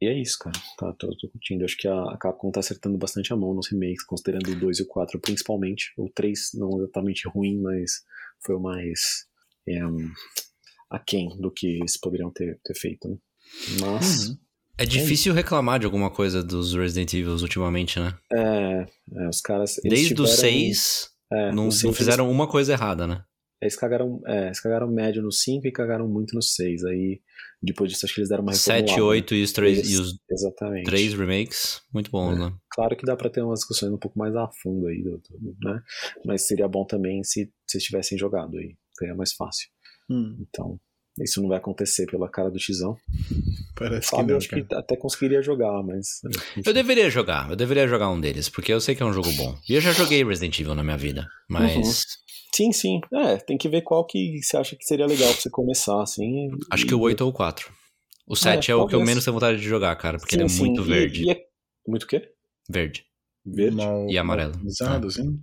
S5: e é isso, cara. Tá, tô, tô curtindo. Acho que a, Capcom tá acertando bastante a mão nos remakes, considerando o 2 e o 4 principalmente. O 3 não exatamente ruim, mas foi o mais é, um, aquém do que eles poderiam ter, ter feito, né? Mas,
S4: Uhum.
S3: É difícil reclamar de alguma coisa dos Resident Evil ultimamente, né?
S5: é, é, os caras. eles
S3: Desde o
S5: tiveram-
S3: 6,
S5: é,
S3: não, não fizeram uma coisa errada, né?
S5: Eles, eles cagaram, é, eles cagaram médio no 5 e cagaram muito no 6. Aí, depois disso, acho que eles deram uma
S3: 7,
S5: reformulada,
S3: 8 e os, três, e os
S5: Exatamente.
S3: três remakes, muito bons, né?
S5: Claro que dá pra ter umas discussões um pouco mais a fundo aí, do- do- né? Mas seria bom também se vocês tivessem jogado aí, seria mais fácil.
S4: Hum,
S5: Então, isso não vai acontecer pela cara do Tizão.
S4: parece que
S5: Fábio,
S4: não,
S5: acho
S4: cara.
S5: que até conseguiria jogar, mas.
S3: Eu deveria jogar, eu deveria jogar um deles, porque eu sei que é um jogo bom. E eu já joguei Resident Evil na minha vida, mas
S5: Sim, sim. É, tem que ver qual que você acha que seria legal pra você começar, assim.
S3: acho
S5: e-
S3: que o 8 ou o 4. O 7 é, o que eu menos tenho vontade de jogar, cara, porque
S5: Sim,
S3: ele é
S5: sim.
S3: muito
S5: E-
S3: verde.
S5: E, é... Muito o quê?
S3: Verde.
S5: Verde?
S4: Mal-
S3: E amarelo.
S4: mal Pisado, assim?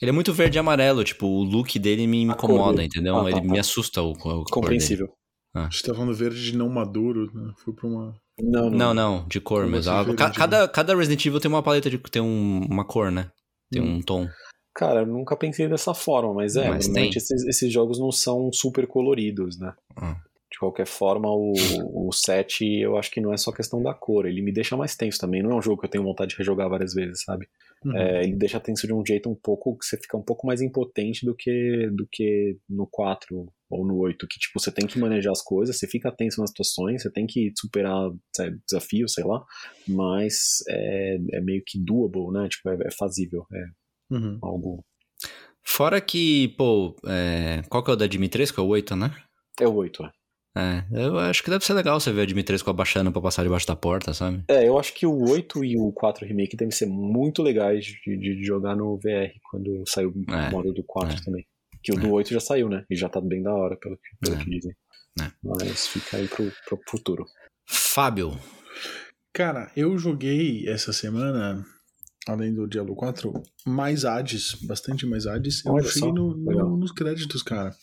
S3: Ele é muito verde e amarelo, tipo, o look dele me incomoda,
S5: dele.
S3: entendeu?
S5: Ah, tá,
S3: ele
S5: tá.
S3: me assusta o, o cor dele.
S5: Compreensível.
S4: A gente tá falando verde de não maduro, né? Foi pra uma.
S5: Não, não.
S3: Não, não, de cor
S4: assim,
S3: Ah,
S4: né?
S3: cada, cada Resident Evil tem uma paleta de. tem um- uma cor, né? Tem
S4: Hum.
S3: um tom.
S5: Cara, eu nunca pensei dessa forma, mas é,
S3: Mas
S5: normalmente esses, esses jogos não são super coloridos, né?
S3: Ah.
S5: De qualquer forma, o, o 7 eu acho que não é só questão da cor, ele me deixa mais tenso também. Não é um jogo que eu tenho vontade de rejogar várias vezes, sabe?
S4: Uhum.
S5: É, ele deixa tenso de um jeito um pouco que você fica um pouco mais impotente do que, do que no 4 ou no 8, que tipo, você tem que manejar as coisas, você fica tenso nas situações, você tem que superar sabe, desafios, sei lá, mas é, é meio que doable, né? Tipo, é, é fazível, é
S4: Uhum.
S5: algo.
S3: Fora que, pô, é, qual que é o da Dimitrescu? É o 8, né?
S5: É o 8, é.
S3: É, eu acho que deve ser legal você ver a Dimitrescu abaixando pra passar debaixo da porta, sabe?
S5: É, eu acho que o 8 e o 4 Remake devem ser muito legais de, de jogar no VR, quando saiu o
S3: É,
S5: modo do 4
S3: é.
S5: também. Que o do 8 já saiu, né? E já tá bem da hora, pelo, que- pelo
S3: É.
S5: que dizem.
S3: É.
S5: Mas fica aí pro, pro futuro.
S3: Fábio.
S4: Cara, eu joguei essa semana, além do Diablo 4, mais Hades, bastante mais Hades. Eu
S5: Olha
S4: cheguei
S5: só,
S4: no- no- nos créditos, cara.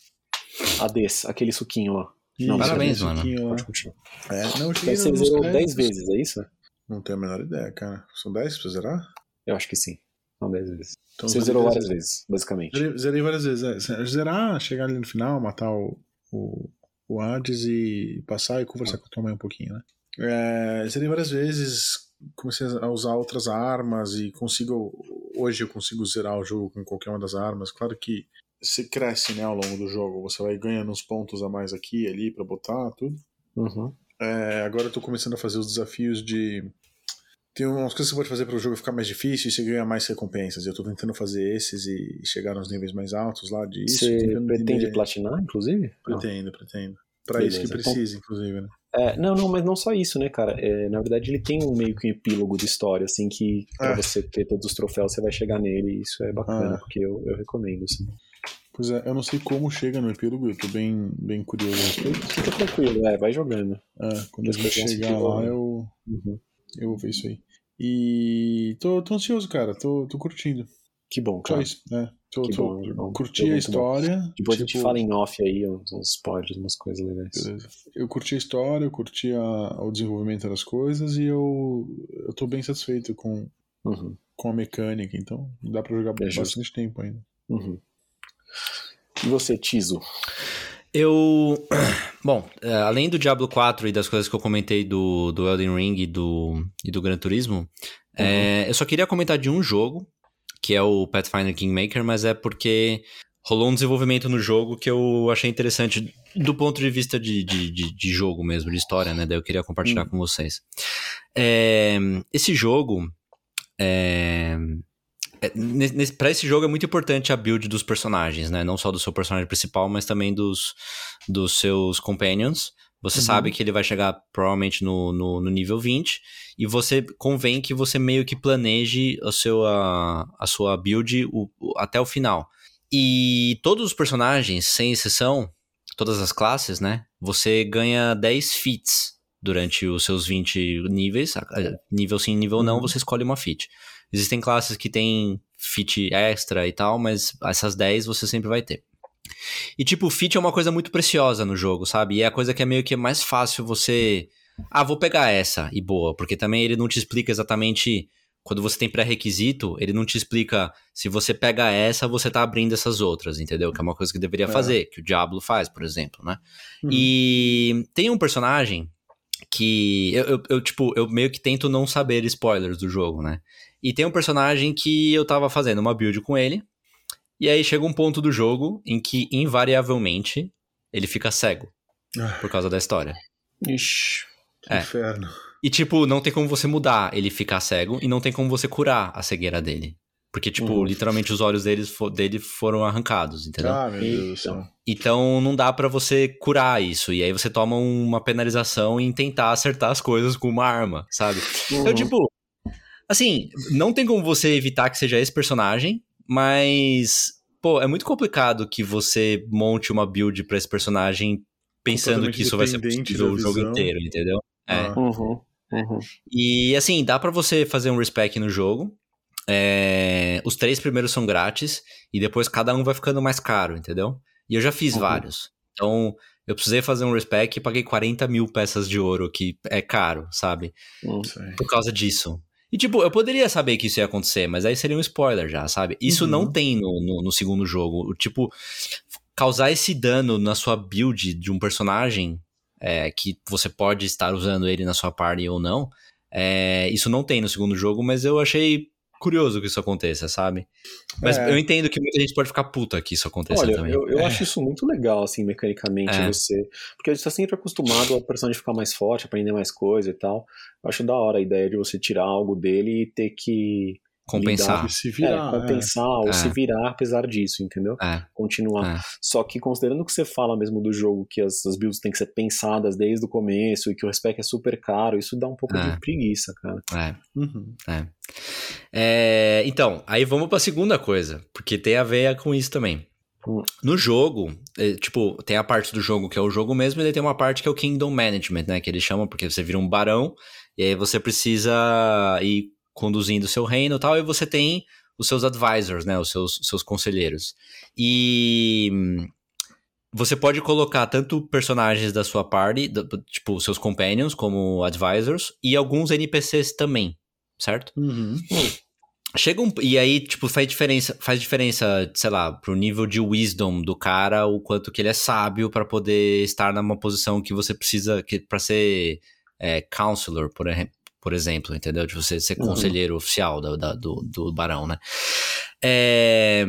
S5: Ades, aquele suquinho lá.
S4: Isso,
S3: Parabéns, mano.
S4: lá.
S5: Pode continuar.
S4: É, não, eu cheguei
S5: ser
S4: nos
S5: zerou 10
S4: créditos.
S5: vezes, é isso?
S4: Não tenho a menor ideia, cara. São 10 pra zerar?
S5: Eu acho que sim. Não, 10 vezes.
S4: Então,
S5: Você zerou
S4: 10
S5: várias vezes, basicamente.
S4: Zerei, zerei várias vezes. É. Zerar, chegar ali no final, matar o, o, o Hades e passar e conversar com a tua mãe um pouquinho, né? É, zerei várias vezes, comecei a usar outras armas e consigo. Hoje eu consigo zerar o jogo com qualquer uma das armas. Claro que você cresce né, ao longo do jogo, você vai ganhando uns pontos a mais aqui e ali pra botar tudo.
S5: Uhum.
S4: É, agora eu tô começando a fazer os desafios de. Tem umas coisas que você pode fazer para o jogo ficar mais difícil e você ganha mais recompensas. Eu tô tentando fazer esses e chegar nos níveis mais altos lá disso.
S5: Você
S4: tentando
S5: pretende
S4: entender-
S5: platinar, inclusive? Não.
S4: Pretendo, pretendo. Pra isso que
S5: Beleza, então-
S4: precisa, inclusive, né?
S5: É, não, não, mas não só isso, né, cara? É, na verdade, ele tem um meio que um epílogo de história, assim, que pra
S4: Ah.
S5: você ter todos os troféus, você vai chegar nele, e isso é bacana,
S4: Ah.
S5: porque eu, eu recomendo, assim.
S4: Pois é, eu não sei como chega no epílogo, eu tô bem, bem curioso.
S5: Fica tranquilo, é, vai jogando.
S4: É, quando a gente
S5: Depois eu
S4: chegar lá,
S5: eu-
S4: eu,
S5: Uhum.
S4: eu vou ver isso aí. E tô, tô ansioso, cara, tô, tô curtindo.
S5: Que bom,
S4: Só
S5: cara.
S4: isso, né? Tô,
S5: Que
S4: tô,
S5: bom, que bom.
S4: curti
S5: Foi
S4: a
S5: muito bom.
S4: história.
S5: Depois a gente
S4: tipo,
S5: fala em off aí, uns, spoilers, umas coisas legais.
S4: Beleza. Eu curti a história, eu curti a- o desenvolvimento das coisas e eu, eu tô bem satisfeito com,
S5: Uhum,
S4: com a mecânica, então dá pra jogar por
S5: É justo.
S4: bastante tempo ainda.
S5: uhum. E você, Tizo?
S3: Eu. Bom, é, além do Diablo 4 e das coisas que eu comentei do, do Elden Ring e do, e do Gran Turismo, é, eu só queria comentar de um jogo, que é o Pathfinder Kingmaker, mas é porque rolou um desenvolvimento no jogo que eu achei interessante do ponto de vista de, de, de, de jogo mesmo, de história, né? Daí eu queria compartilhar com vocês. É, esse jogo. É, é, pra esse jogo é muito importante a build dos personagens, né? Não só do seu personagem principal, mas também dos, dos seus companions. Você
S4: Uhum.
S3: sabe que ele vai chegar provavelmente no, no, no nível 20, e você convém que você meio que planeje o seu, a, a sua build o- o- até o final. E todos os personagens, sem exceção, todas as classes, né? Você ganha 10 feats durante os seus 20 níveis. A- a- Nível sim, nível não,
S4: Uhum.
S3: você escolhe uma feat. Existem classes que têm feat extra e tal, mas essas 10 você sempre vai ter. E tipo, feat é uma coisa muito preciosa no jogo, sabe? E é a coisa que é meio que mais fácil você. Ah, vou pegar essa e boa, porque também ele não te explica exatamente. Quando você tem pré-requisito, ele não te explica se você pega essa, você tá abrindo essas outras, entendeu? Que é uma coisa que deveria
S4: É.
S3: fazer, que o Diablo faz, por exemplo, né?
S4: Uhum.
S3: E tem um personagem que eu, eu, eu, tipo, eu meio que tento não saber spoilers do jogo, né? E tem um personagem que eu tava fazendo uma build com ele, e aí chega um ponto do jogo em que, invariavelmente, ele fica cego
S4: Ah,
S3: por causa da história.
S5: Ixi.
S4: que
S3: É.
S4: inferno.
S3: E, tipo, não tem como você mudar ele ficar cego e não tem como você curar a cegueira dele. Porque, tipo,
S5: Uhum.
S3: literalmente os olhos deles dele foram arrancados, entendeu?
S4: Ah, meu Deus do céu.
S5: Então.
S3: Então não dá pra você curar isso. E aí você toma uma penalização em tentar acertar as coisas com uma arma, sabe? Então,
S5: Uhum.
S3: tipo, assim, não tem como você evitar que seja esse personagem, mas, pô, é muito complicado que você monte uma build pra esse personagem pensando que isso vai ser possível o jogo inteiro, entendeu? É.
S4: Ah.
S5: Uhum, uhum.
S3: E assim, dá pra você fazer um respec no jogo. É, os três primeiros são grátis e depois cada um vai ficando mais caro, entendeu? E eu já fiz
S5: Uhum.
S3: vários. Então, eu precisei fazer um respec e paguei 40 mil peças de ouro, que é caro, sabe?
S5: Uhum.
S3: Por causa disso. E tipo, eu poderia saber que isso ia acontecer, mas aí seria um spoiler já, sabe? Isso
S4: Uhum.
S3: não tem no, no, no segundo jogo. O Tipo, causar esse dano na sua build de um personagem, é, que você pode estar usando ele na sua party ou não, é, isso não tem no segundo jogo, mas eu achei curioso que isso aconteça, sabe? Mas
S4: É.
S3: eu entendo que muita gente pode ficar puta que isso aconteça
S5: Olha,
S3: também.
S5: eu, eu
S4: É.
S5: acho isso muito legal, assim, mecanicamente,
S3: É.
S5: você. Porque a gente tá sempre acostumado ao personagem ficar mais forte, aprender mais coisa e tal. Eu acho da hora a ideia de você tirar algo dele e ter que
S3: Compensar.
S4: Se
S5: é,
S4: virar.
S5: compensar ou
S3: É.
S5: se virar apesar disso, entendeu?
S3: É,
S5: Continuar.
S3: é.
S5: Só que considerando que você fala mesmo do jogo que as, as builds têm que ser pensadas desde o começo e que o respec é super caro, isso dá um pouco
S3: É.
S5: de preguiça, cara.
S3: É.
S4: Uhum.
S3: É, então, aí vamos pra segunda coisa, porque tem a ver com isso também.
S5: Hum.
S3: No jogo, é, tipo, tem a parte do jogo que é o jogo mesmo, e daí tem uma parte que é o Kingdom Management, né? Que eles chamam, porque você vira um barão, e aí você precisa ir conduzindo o seu reino e tal, e você tem os seus advisors, né? Os seus, seus conselheiros. E hum, você pode colocar tanto personagens da sua party, do- tipo, seus companions, como advisors, e alguns NPCs também, certo?
S4: Uhum.
S3: Chega um. E aí, tipo, faz diferença, faz diferença, sei lá, pro nível de wisdom do cara, o quanto que ele é sábio pra poder estar numa posição que você precisa. Que, pra ser é, counselor, por, por exemplo, entendeu? De você ser
S5: Uhum.
S3: conselheiro oficial da- da- do, do barão, né? É,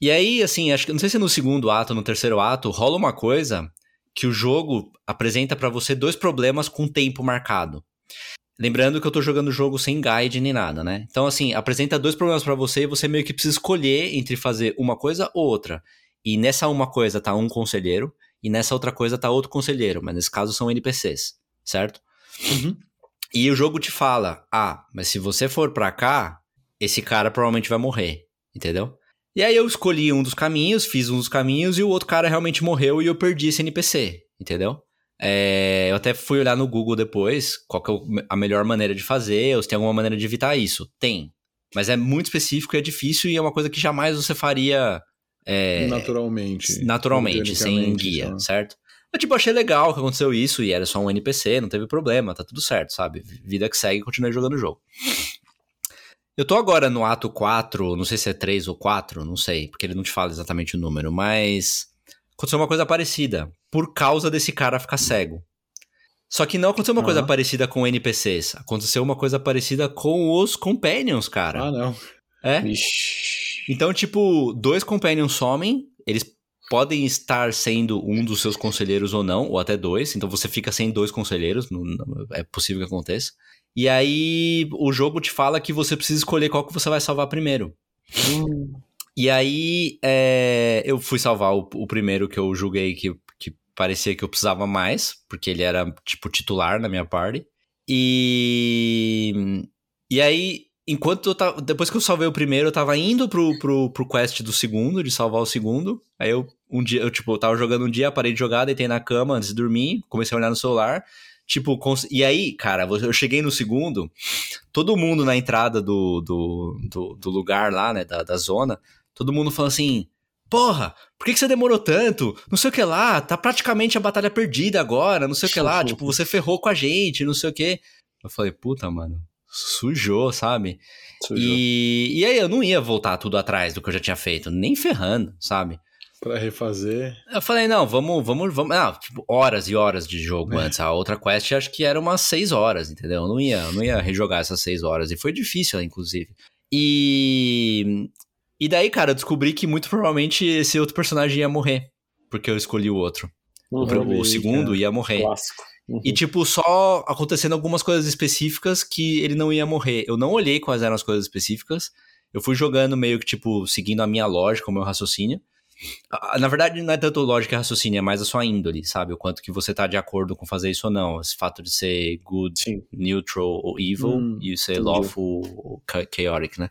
S3: e aí, assim, acho que. Não sei se no segundo ato no terceiro ato, rola uma coisa que o jogo apresenta pra você dois problemas com tempo marcado. Lembrando que eu tô jogando o jogo sem guide nem nada, né? Então, assim, apresenta dois problemas pra você e você meio que precisa escolher entre fazer uma coisa ou outra. E nessa uma coisa tá um conselheiro, e nessa outra coisa tá outro conselheiro, mas nesse caso são NPCs, certo?
S4: Uhum.
S3: E o jogo te fala: ah, mas se você for pra cá, esse cara provavelmente vai morrer, entendeu? E aí eu escolhi um dos caminhos, fiz um dos caminhos e o outro cara realmente morreu e eu perdi esse NPC, entendeu? É, eu até fui olhar no Google depois qual é a melhor maneira de fazer, ou se tem alguma maneira de evitar isso. Tem. Mas é muito específico e é difícil e é uma coisa que jamais você faria é,
S4: naturalmente.
S3: naturalmente, sem guia,
S4: só.
S3: certo? Eu, tipo, achei legal que aconteceu isso e era só um NPC, não teve problema, tá tudo certo, sabe? Vida que segue, continuei jogando o jogo. Eu tô agora no ato 4, não sei se é 3 ou 4, não sei, porque ele não te fala exatamente o número, mas aconteceu uma coisa parecida, por causa desse cara ficar cego. Só que não aconteceu uma coisa parecida com NPCs, aconteceu uma coisa parecida com os Companions, cara.
S4: Ah, não.
S3: é?
S5: Ixi.
S3: Então, tipo, dois Companions somem, eles podem estar sendo um dos seus conselheiros ou não, ou até dois, então você fica sem dois conselheiros, não- não- é possível que aconteça. E aí o jogo te fala que você precisa escolher qual que você vai salvar primeiro.
S5: Hum.
S3: E aí é, eu fui salvar o, o primeiro que eu julguei que, que parecia que eu precisava mais, porque ele era, tipo, titular na minha party. E. E aí, enquanto eu tava. Depois que eu salvei o primeiro, eu tava indo pro, pro, pro quest do segundo, de salvar o segundo. Aí eu, um dia, eu, tipo, eu tava jogando um dia, parei de jogar, deitei na cama antes de dormir, comecei a olhar no celular. Tipo, cons- e aí, cara, eu cheguei no segundo, todo mundo na entrada do, do, do, do lugar lá, né, da, da zona, todo mundo falando assim: Porra, por que, que você demorou tanto? Não sei o que lá, tá praticamente a batalha perdida agora, não sei o que lá, tipo, você ferrou com a gente, não sei o que. Eu falei, puta, mano, sujou, sabe?
S5: Sujou.
S3: E, e aí eu não ia voltar tudo atrás do que eu já tinha feito, nem ferrando, sabe?
S4: Pra refazer.
S3: Eu falei, não, vamos, vamos, vamos. Ah, tipo, horas e horas de jogo
S4: É.
S3: antes. A outra quest acho que era umas seis horas, entendeu? Eu não ia, eu não ia rejogar essas seis horas. E foi difícil, inclusive. E. E daí, cara, eu descobri que muito provavelmente esse outro personagem ia morrer. Porque eu escolhi o outro. O,
S5: Uhum.
S3: o segundo ia morrer.
S5: Clássico. Uhum.
S3: E, tipo, só acontecendo algumas coisas específicas que ele não ia morrer. Eu não olhei quais eram as coisas específicas. Eu fui jogando meio que, tipo, seguindo a minha lógica, o meu raciocínio. Ah, Na verdade, não é tanto lógica e raciocínio, é mais a sua índole, sabe? O quanto que você tá de acordo com fazer isso ou não. Esse fato de ser good,
S5: Sim,
S3: neutral ou evil
S4: Hum,
S3: e ser
S5: entendi.
S3: lawful ou cha- chaotic, né?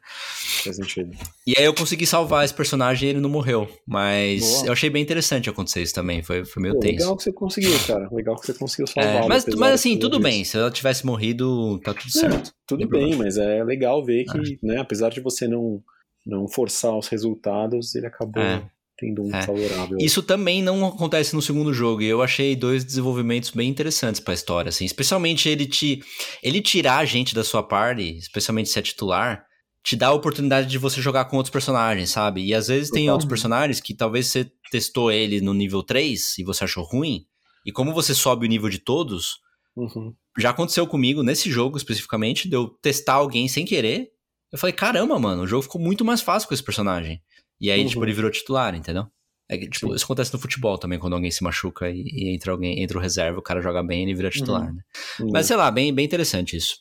S5: faz sentido.
S3: E aí eu consegui salvar esse personagem e ele não morreu. Mas
S5: Boa.
S3: eu achei bem interessante acontecer isso também. Foi, foi meio
S5: Pô,
S3: tenso.
S5: legal que você conseguiu, cara. Legal que você conseguiu
S3: É,
S5: salvar.
S3: mas, mas assim, tudo bem. Se ela tivesse morrido, tá tudo certo.
S5: Tudo bem, mas é legal ver que, né, apesar de você não, não forçar os resultados, ele acabou
S3: É.
S5: tendo um
S3: É.
S5: favorável.
S3: Isso também não acontece no segundo jogo, e eu achei dois desenvolvimentos bem interessantes pra história, assim. Especialmente ele te. Ele tirar a gente da sua party, especialmente se é titular, te dá a oportunidade de você jogar com outros personagens, sabe? E às vezes tem outros personagens que talvez você testou ele no nível 3 e você achou ruim. E como você sobe o nível de todos,
S5: Uhum.
S3: já aconteceu comigo nesse jogo especificamente, de eu testar alguém sem querer. Eu falei, caramba, mano, o jogo ficou muito mais fácil com esse personagem. E aí,
S5: Uhum.
S3: tipo, ele virou titular, entendeu? É tipo,
S5: Sim.
S3: isso acontece no futebol também, quando alguém se machuca e, e entra alguém, entra o reserva, o cara joga bem, ele vira titular,
S4: Uhum.
S3: né?
S5: Uhum.
S3: Mas sei lá, bem, bem interessante isso.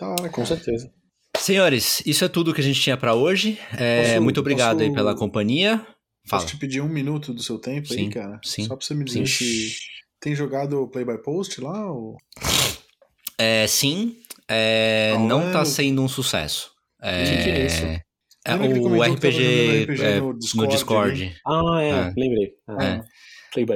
S4: Hora,
S5: Com certeza.
S3: Senhores, isso é tudo que a gente tinha pra hoje. É,
S4: Posso-
S3: muito obrigado aí
S4: posso-
S3: pela companhia. Fala.
S4: Posso te pedir um minuto do seu tempo
S3: Sim,
S4: aí, cara?
S3: sim,
S4: Só pra você me dizer
S3: sim.
S4: se tem jogado Play by Post lá? Ou...
S3: É, sim, é,
S4: Ah,
S3: não
S4: é?
S3: tá sendo um sucesso. É,
S5: Que que é isso?
S3: É o RPG,
S4: RPG
S3: é,
S4: no
S3: no
S4: Discord
S3: Discord.
S5: Ah, é,
S3: É.
S5: lembrei. Ah,
S3: É.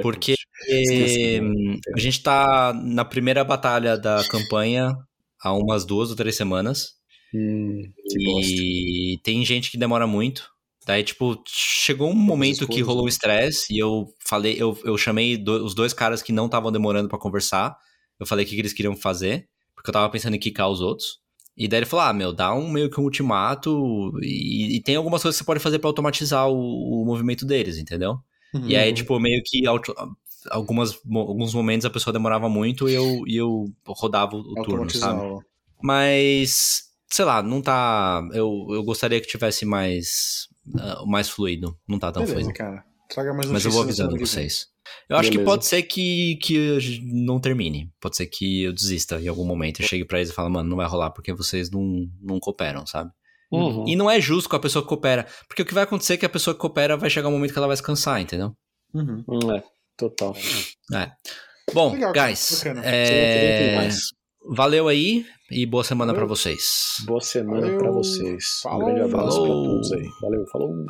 S3: Porque.
S5: Esqueci,
S3: eh,
S5: né?
S3: a gente tá na primeira batalha da campanha há umas duas ou três semanas.
S5: Hum.
S3: E tem gente que demora muito. Daí, tipo, chegou um momento que rolou um
S5: né?
S3: estresse e eu falei, eu, eu chamei do- os dois caras que não estavam demorando pra conversar. Eu falei o que, que eles queriam fazer, porque eu tava pensando em quicar os outros. E daí ele falou: ah, meu, dá um meio que um ultimato e, e tem algumas coisas que você pode fazer pra automatizar o, o movimento deles, entendeu? E aí,
S5: Uhum.
S3: tipo, meio que auto- algumas, alguns momentos a pessoa demorava muito e eu, e eu rodava o, turno, sabe? Mas, sei lá, não tá. Eu, eu gostaria que tivesse mais. ah, mais fluido. Não tá tão
S4: Beleza,
S3: fluido.
S4: cara. Traga mais
S3: Mas eu vou avisando vocês. Eu acho que
S5: Beleza.
S3: pode ser que, que não termine. Pode ser que eu desista em algum momento. Eu chegue pra eles e falo, mano, não vai rolar porque vocês não, não cooperam, sabe?
S5: Uhum.
S3: E não é justo com a pessoa que coopera. Porque o que vai acontecer é que a pessoa que coopera vai chegar um momento que ela vai se cansar, entendeu?
S4: Uhum.
S5: Hum, é, total.
S3: É. Bom,
S4: Legal,
S3: guys, é,
S5: que
S3: valeu aí e boa semana pra vocês.
S5: Boa semana pra vocês. Um
S4: Falou.
S5: grande abraço pra todos aí. Valeu, falou.